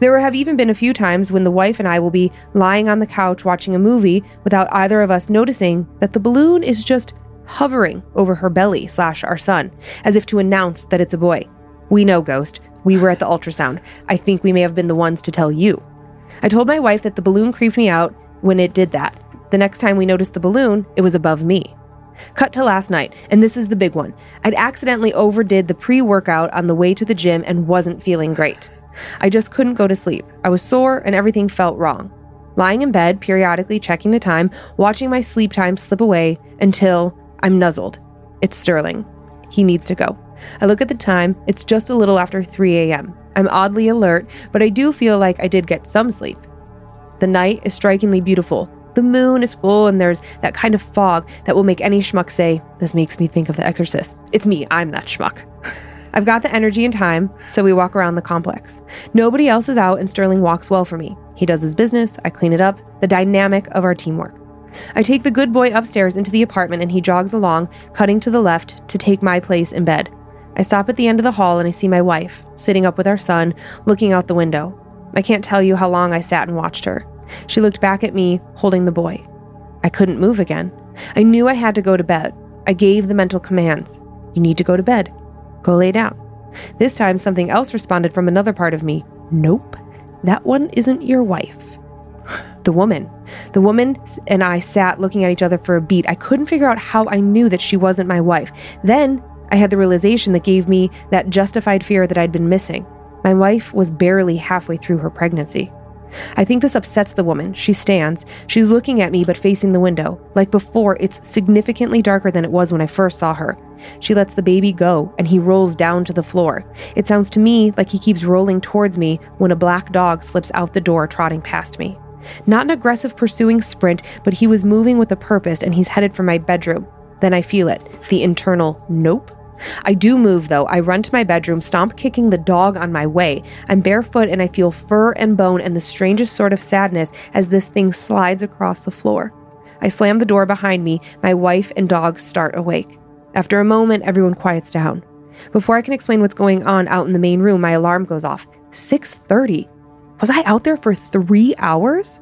There have even been a few times when the wife and I will be lying on the couch watching a movie without either of us noticing that the balloon is just hovering over her belly slash our son, as if to announce that it's a boy. We know, Ghost. We were at the ultrasound. I think we may have been the ones to tell you. I told my wife that the balloon creeped me out when it did that. The next time we noticed the balloon, it was above me. Cut to last night, and this is the big one. I'd accidentally overdid the pre workout on the way to the gym and wasn't feeling great. I just couldn't go to sleep. I was sore and everything felt wrong. Lying in bed, periodically checking the time, watching my sleep time slip away until I'm nuzzled. It's Sterling. He needs to go. I look at the time, it's just a little after 3 a.m. I'm oddly alert, but I do feel like I did get some sleep. The night is strikingly beautiful. The moon is full, and there's that kind of fog that will make any schmuck say, This makes me think of The Exorcist. It's me, I'm that schmuck. I've got the energy and time, so we walk around the complex. Nobody else is out, and Sterling walks well for me. He does his business, I clean it up, the dynamic of our teamwork. I take the good boy upstairs into the apartment, and he jogs along, cutting to the left to take my place in bed. I stop at the end of the hall and I see my wife, sitting up with our son, looking out the window. I can't tell you how long I sat and watched her. She looked back at me, holding the boy. I couldn't move again. I knew I had to go to bed. I gave the mental commands You need to go to bed. Go lay down. This time, something else responded from another part of me Nope, that one isn't your wife. The woman. The woman and I sat looking at each other for a beat. I couldn't figure out how I knew that she wasn't my wife. Then I had the realization that gave me that justified fear that I'd been missing. My wife was barely halfway through her pregnancy. I think this upsets the woman. She stands. She's looking at me but facing the window. Like before, it's significantly darker than it was when I first saw her. She lets the baby go and he rolls down to the floor. It sounds to me like he keeps rolling towards me when a black dog slips out the door, trotting past me. Not an aggressive pursuing sprint, but he was moving with a purpose and he's headed for my bedroom. Then I feel it the internal nope. I do move though. I run to my bedroom, stomp kicking the dog on my way. I'm barefoot and I feel fur and bone and the strangest sort of sadness as this thing slides across the floor. I slam the door behind me. My wife and dog start awake. After a moment, everyone quiets down. Before I can explain what's going on out in the main room, my alarm goes off. 6:30. Was I out there for 3 hours?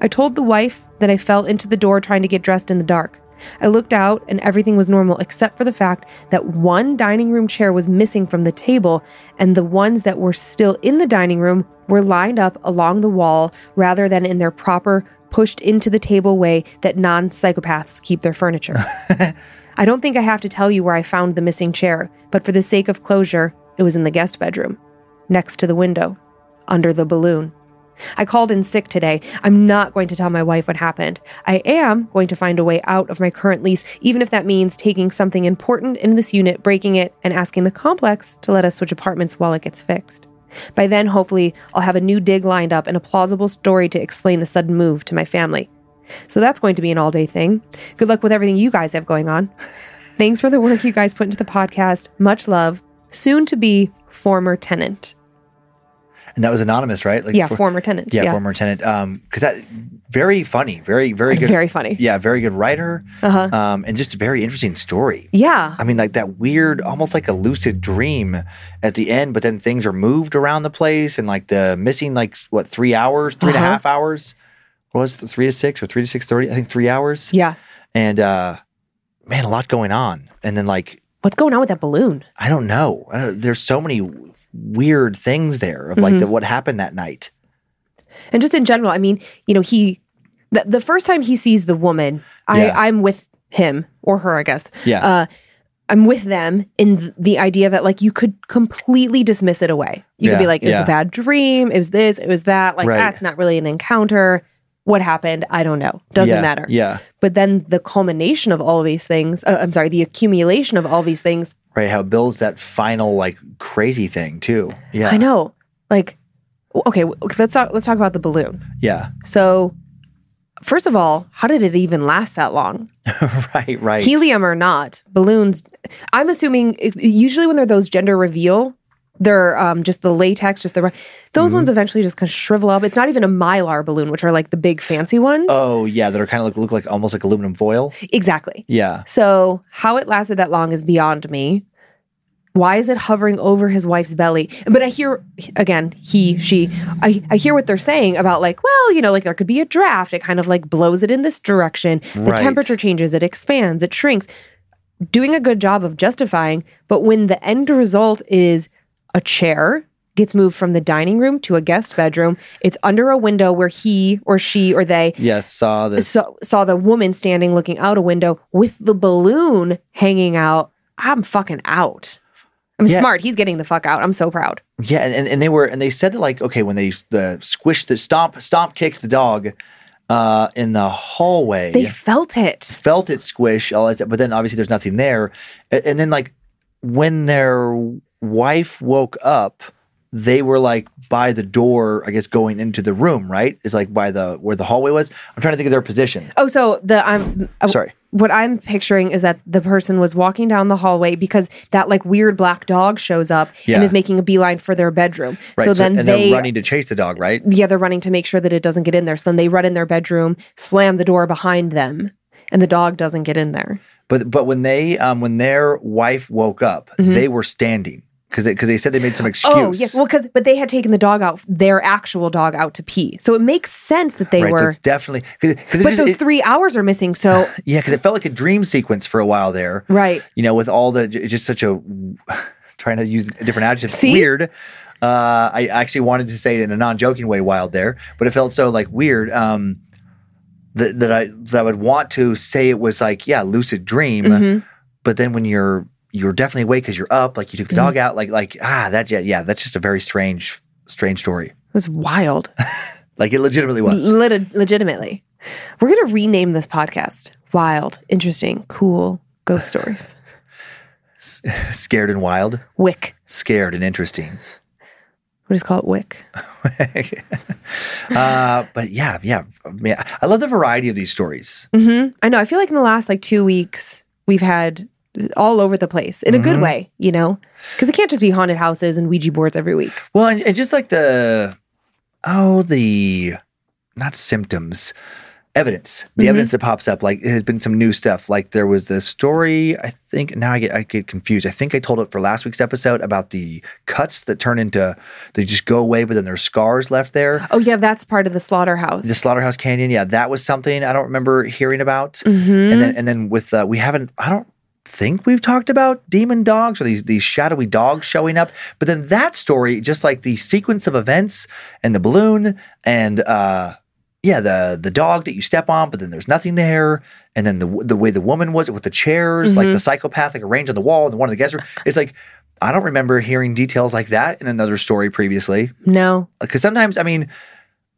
I told the wife that I fell into the door trying to get dressed in the dark. I looked out and everything was normal except for the fact that one dining room chair was missing from the table, and the ones that were still in the dining room were lined up along the wall rather than in their proper, pushed into the table way that non psychopaths keep their furniture. I don't think I have to tell you where I found the missing chair, but for the sake of closure, it was in the guest bedroom, next to the window, under the balloon. I called in sick today. I'm not going to tell my wife what happened. I am going to find a way out of my current lease, even if that means taking something important in this unit, breaking it, and asking the complex to let us switch apartments while it gets fixed. By then, hopefully, I'll have a new dig lined up and a plausible story to explain the sudden move to my family. So that's going to be an all day thing. Good luck with everything you guys have going on. Thanks for the work you guys put into the podcast. Much love. Soon to be former tenant. And that was anonymous, right? Like Yeah, for- former tenant. yeah, former tenant. Um, because that very funny, very very good, Very funny. Yeah, very good writer. Uh-huh. Um, and just a very interesting story. Yeah. I mean, like that weird, almost like a lucid dream at the end, but then things are moved around the place and like the missing, like what, three hours, three and a Uh-huh. half hours? What was it, three to six or three to six thirty? I think three hours. Yeah. And uh, man, a lot going on. And then like What's going on with that balloon? I don't know. I don't, there's so many weird things there of like Mm-hmm. the, what happened that night. And just in general, I mean, you know, he the, the first time he sees the woman, I Yeah. I'm with him or her, I guess. Yeah. Uh I'm with them in the idea that like you could completely dismiss it away. You could be like, it was yeah. a bad dream, it was this, it was that. Like Right. that's not really an encounter. What happened? I don't know. Doesn't Yeah, matter. Yeah. But then the culmination of all of these things, uh, I'm sorry, the accumulation of all these things, Right. How it builds that final like crazy thing too. Yeah. I know. Like, okay, let's talk. Let's talk about the balloon. Yeah. So, First of all, how did it even last that long? right, right. Helium or not, balloons. I'm assuming usually when they're those gender reveal, they're um, just the latex, just the those Mm-hmm. ones eventually just kind of shrivel up. It's not even a mylar balloon, which are like the big fancy ones. oh yeah, that are kind of like look like almost like aluminum foil. exactly. Yeah. So how it lasted that long is beyond me. Why is it hovering over his wife's belly? But I hear again, he, she, I, I hear what they're saying about like, well, you know, like there could be a draft. It kind of like blows it in this direction. The Right. temperature changes, it expands, it shrinks. Doing a good job of justifying, but when the end result is a chair gets moved from the dining room to a guest bedroom, it's under a window where he or she or they Yes, saw this. saw, saw the woman standing looking out a window with the balloon hanging out. I'm fucking out. I'm Yeah. smart. He's getting the fuck out. I'm so proud. Yeah, and, and they were and they said that like okay when they the squish the stomp stomp kicked the dog uh in the hallway They felt it. felt it squish all that, but then obviously there's nothing there and, and then like when their wife woke up they were like by the door I guess going into the room right it's like by the where the hallway was I'm trying to think of their position Oh, so the I'm uh, Sorry. What I'm picturing is that the person was walking down the hallway because that like weird black dog shows up Yeah. and is making a beeline for their bedroom. right So then and they they're running to chase the dog right yeah they're running to make sure that it doesn't get in there. So then they run in their bedroom, slam the door behind them, and the dog doesn't get in there. But but when they um when their wife woke up, they were standing because they, cause they said they made some excuse. Oh yes, well, because but they had taken the dog out, their actual dog out to pee, so it makes sense that they right. So were. it's definitely because but just, those it- three hours are missing. So yeah because it felt like a dream sequence for a while there. right, You know, with all the just such a trying to use a different adjective. See? Weird. Uh, I actually wanted to say it in a non-joking way wild there, but it felt so like weird. Um, that, that I that I would want to say it was like yeah lucid dream, Mm-hmm. but then when you're you're definitely awake because you're up, like you took the Mm-hmm. dog out, like like ah that yeah yeah that's just a very strange strange story. it was wild, Like it legitimately was. Lit- legitimately. We're gonna rename this podcast "Wild, Interesting, Cool Ghost Stories." Scared and wild, Wick. scared and interesting. What is call it? Wick. Uh, but yeah, yeah, I, mean, I love the variety of these stories. hmm I know. I feel like in the last like two weeks we've had all over the place in a Mm-hmm. good way, you know, because it can't just be haunted houses and Ouija boards every week. Well, and, and just like the oh the not symptoms, evidence, the evidence that pops up. Like it has been some new stuff. Like there was this story. I think now I get I get confused. I think I told it for last week's episode about the cuts that turn into they just go away, but then there's scars left there. Oh yeah, that's part of the slaughterhouse. The Slaughterhouse Canyon, yeah, that was something I don't remember hearing about. Mm-hmm. And then and then with uh, we haven't I don't think we've talked about demon dogs or these these shadowy dogs showing up. But then that story, just like the sequence of events and the balloon and uh yeah, the the dog that you step on, but then there's nothing there, and then the the way the woman was with the chairs, like the psychopath, like arranged on the wall, and one of the guest room. It's like I don't remember hearing details like that in another story previously no, because sometimes I mean,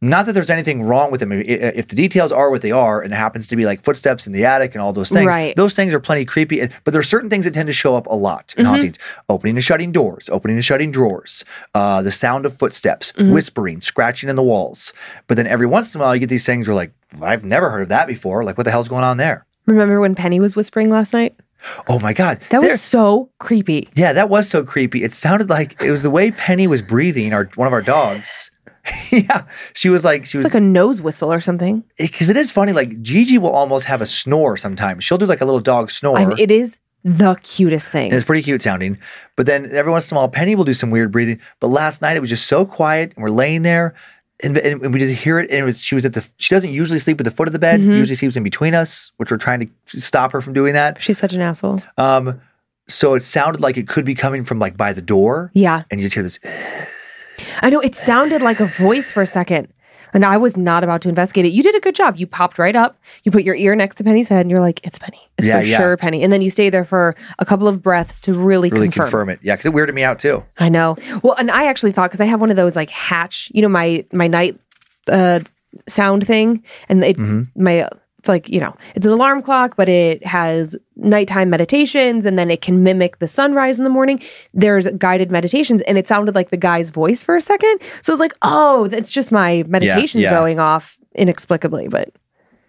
not that there's anything wrong with them. If the details are what they are, and it happens to be like footsteps in the attic and all those things, Right. those things are plenty creepy. But there are certain things that tend to show up a lot Mm-hmm. in hauntings: opening and shutting doors, opening and shutting drawers, uh, the sound of footsteps, Mm-hmm. whispering, scratching in the walls. But then every once in a while, you get these things where like, I've never heard of that before. Like, what the hell's going on there? remember when Penny was whispering last night? Oh my god, That There- was so creepy. yeah, that was so creepy. It sounded like it was the way Penny was breathing. Our one of our dogs. yeah, she was like she was like a nose whistle or something. because it is funny. Like Gigi will almost have a snore sometimes. She'll do like a little dog snore. I mean, it is the cutest thing. and it's pretty cute sounding. But then every once in a while, Penny will do some weird breathing. But last night it was just so quiet, and we're laying there, and, and we just hear it. And it was she was at the. She doesn't usually sleep at the foot of the bed. Mm-hmm. Usually sleeps in between us, which we're trying to stop her from doing that. She's such an asshole. Um, so it sounded like it could be coming from like by the door. Yeah. and you just hear this. I know it sounded like a voice for a second. And I was not about to investigate it. You did a good job. You popped right up. You put your ear next to Penny's head and you're like, it's Penny. It's Yeah, for yeah. sure Penny. And then you stay there for a couple of breaths to really, Really confirm. confirm it, yeah, because it weirded me out too. I know. Well, and I actually thought because I have one of those like hatch, you know, my my night uh sound thing, and it Mm-hmm. my it's like you know it's an alarm clock, but it has nighttime meditations, and then it can mimic the sunrise in the morning. There's guided meditations, and it sounded like the guy's voice for a second. So I was like, oh, that's just my meditations yeah. going off inexplicably, but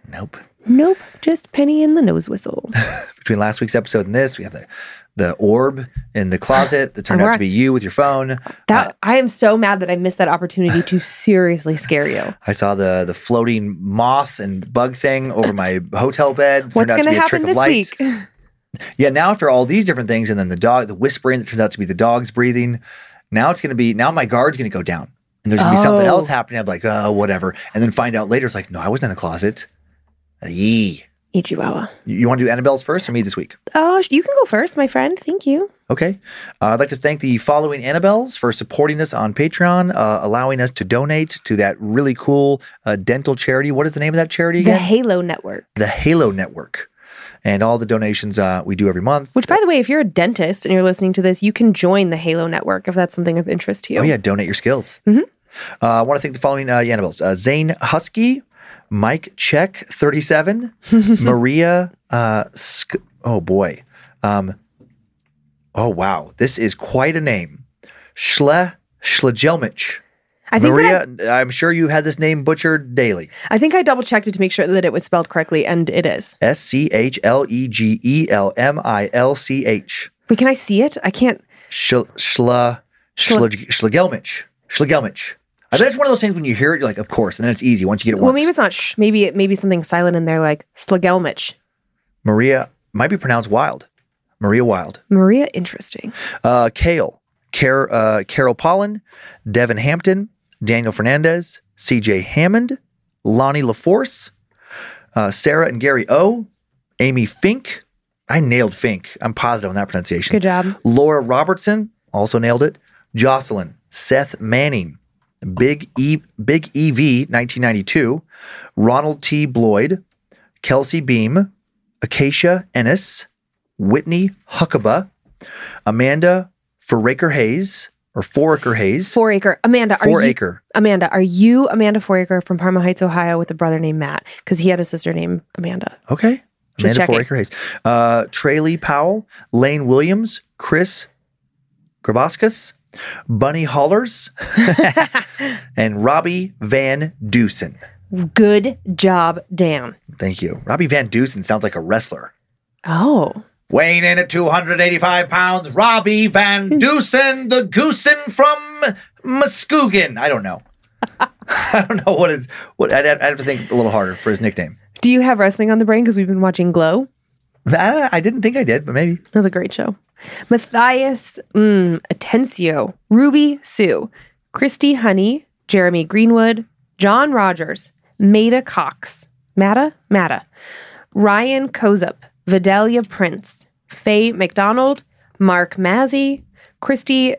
Nope. Nope, just Penny in the nose whistle. Between last week's episode and this, we have the the orb in the closet that turned out to be you with your phone. That I am so mad that I missed that opportunity to seriously scare you. I saw the the floating moth and bug thing over my hotel bed. What's Turned out going to be a trick happen of this light. week? Yeah, now after all these different things, and then the dog, the whispering that turns out to be the dogs breathing. Now it's going to be now my guard's going to go down, and there's going to be something Oh. else happening. I'm like, oh, whatever, and then find out later. It's like, no, I wasn't in the closet. Yee. Chihuahua. You want to do Annabelle's first or me this week? Oh, you can go first, my friend. Thank you. Okay. Uh, I'd like to thank the following Annabelles for supporting us on Patreon, uh, allowing us to donate to that really cool uh, dental charity. What is the name of that charity The? Halo Network. The Halo Network. And all the donations uh, we do every month. Which, by the way, if you're a dentist and you're listening to this, you can join the Halo Network if that's something of interest to you. Oh, yeah, donate your skills. Uh, I want to thank the following uh, Annabelles uh, Zane Husky, Mike Check 37, Maria, uh, Sk- oh boy. Um, oh, wow. This is quite a name. Schle Schlegelmich. I think Maria, that I'm sure you had this name butchered daily. I, I think I double checked it to make sure that it was spelled correctly, and it is. S C H L E G E L M I L C H. Wait, can I see it? I can't. Schle- Schlegelmich. Schlegelmich. I bet it's one of those things when you hear it, you're like, of course, and then it's easy once you get it Well, once. maybe it's not. Sh- maybe it. Maybe something silent in there, like Slagelmich. Maria might be pronounced Wild. Maria Wild. Maria, interesting. Uh, Kale. Car- uh, Carol Pollen. Devin Hampton. Daniel Fernandez. CJ Hammond. Lonnie LaForce. Uh, Sarah and Gary O. Amy Fink. I nailed Fink. I'm positive on that pronunciation. Good job. Laura Robertson also nailed it. Jocelyn, Seth Manning, Big E, Big EV, 1992, Ronald T. Bloyd, Kelsey Beam, Acacia Ennis, Whitney Huckaba, Amanda Foraker Hayes or Foraker Hayes, Four acre. Amanda, are Four you, Acre. Amanda, are you Amanda Foraker from Parma Heights, Ohio, with a brother named Matt? Because he had a sister named Amanda. Okay. Just Amanda. Foraker Hayes. Uh, Trey Lee Powell, Lane Williams, Chris Grabaskus, Bunny Hollers, and Robbie Van Dusen. Good job, Dan. Thank you. Robbie Van Dusen sounds like a wrestler. Oh, Weighing in at 285 pounds, Robbie Van Dusen, the goosen from Muskegon. I don't know. I don't know what it's. What I'd, I'd have to think a little harder for his nickname. do you have wrestling on the brain? Because we've been watching Glow. I, I didn't think I did, but maybe. That was a great show. Matthias mm, Atencio, Ruby Sue, Christy Honey, Jeremy Greenwood, John Rogers, Maida Cox, Matta, Matta, Ryan Kozup, Vidalia Prince, Faye McDonald, Mark Mazzy, Christy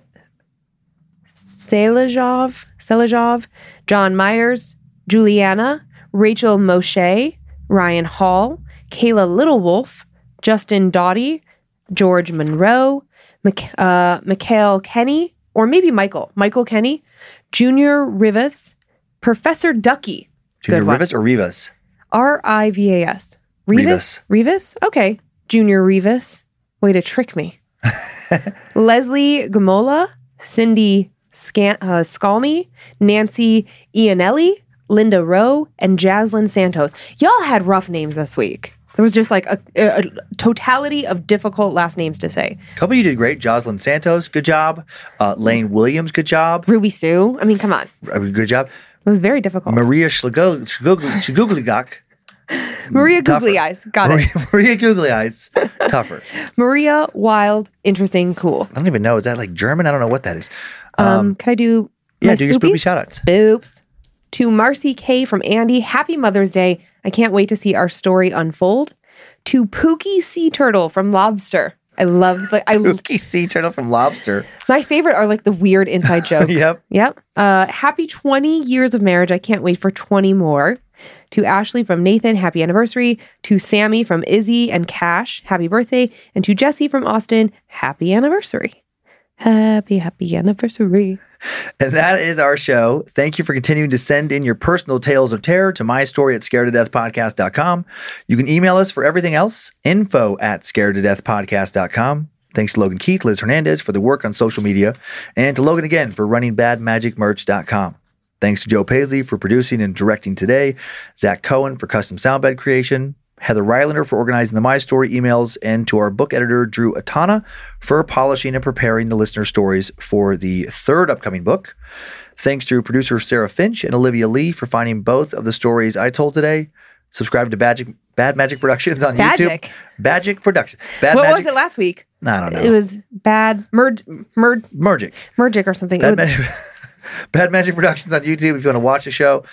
Selajov, Selajov, John Myers, Juliana, Rachel Moshe, Ryan Hall, Kayla Littlewolf, Justin Doughty, George Monroe, Mik- uh, Mikhail Kenny, or maybe Michael, Michael Kenny, Junior Rivas, Professor Ducky, Junior Rivas or Rivas? R I V A S. Rivas? Rivas? Okay. Junior Rivas. Way to trick me. Leslie Gamola, Cindy Scan- uh, Scalmy, Nancy Ianelli, Linda Rowe, and Jaslyn Santos. Y'all had rough names this week. There was just like a, a, a totality of difficult last names to say. A couple of you did great. Jocelyn Santos, good job. Uh, Lane Williams, good job. Ruby Sue. I mean, come on. Uh, Good job. It was very difficult. Maria Schlegugligok. Maria tougher. Googly Eyes. Got it. Maria, Maria Googly Eyes. Tougher. Maria Wild, interesting, cool. I don't even know. Is that like German? I don't know what that is. Um, can I do Yeah, do your spoopy? spoopy shout outs. Boops. To Marcy K from Andy, happy Mother's Day. I can't wait to see our story unfold. To Pookie Sea Turtle from Lobster. I love the I Pookie Sea Turtle from Lobster. my favorite are like the weird inside joke. Yep. Yep. Uh happy 20 years of marriage. I can't wait for 20 more. To Ashley from Nathan, happy anniversary. To Sammy from Izzy and Cash, happy birthday. And to Jesse from Austin, happy anniversary. Happy, happy anniversary. And that is our show. Thank you for continuing to send in your personal tales of terror to my story at scaredtodeathpodcast.com. You can email us for everything else, info at scaredtodeathpodcast.com. Thanks to Logan Keith, Liz Hernandez for the work on social media, and to Logan again for running badmagicmerch.com. Thanks to Joe Paisley for producing and directing today, Zach Cohen for custom soundbed creation, Heather Rylander for organizing the My Story emails, and to our book editor, Drew Atana, for polishing and preparing the listener stories for the third upcoming book. Thanks to producer Sarah Finch and Olivia Lee for finding both of the stories I told today. Subscribe to Badgic, Bad Magic Productions on Badgic? YouTube. Badgic Production. Bad Magic Productions. what Magic. was it last week? I don't know. It was bad merg merg Mergic. mergic or something. Bad Magic, Bad Magic Productions on YouTube if you want to watch the show.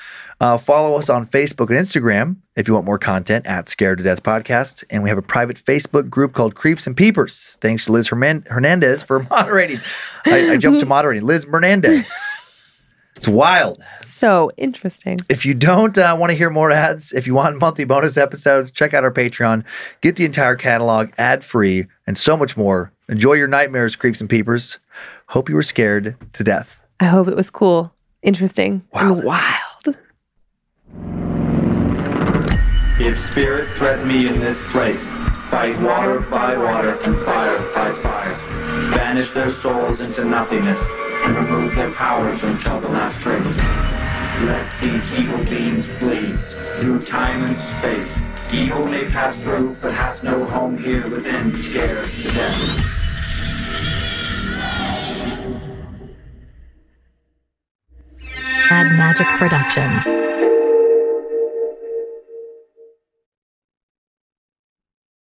Uh, follow us on Facebook and Instagram if you want more content at Scared to Death Podcast. And we have a private Facebook group called Creeps and Peepers. Thanks to Liz Herman- Hernandez for moderating. I, I jumped to moderating. Liz Hernandez. It's wild. so interesting. If you don't uh, want to hear more ads, if you want monthly bonus episodes, check out our Patreon. Get the entire catalog ad free and so much more. Enjoy your nightmares, creeps and peepers. Hope you were scared to death. I hope it was cool, interesting, and wild. If spirits threaten me in this place, fight water by water and fire by fire. Banish their souls into nothingness and remove their powers until the last trace. Let these evil beings flee through time and space. Evil may pass through, but hath no home here within, scared to death. Bad Magic Productions.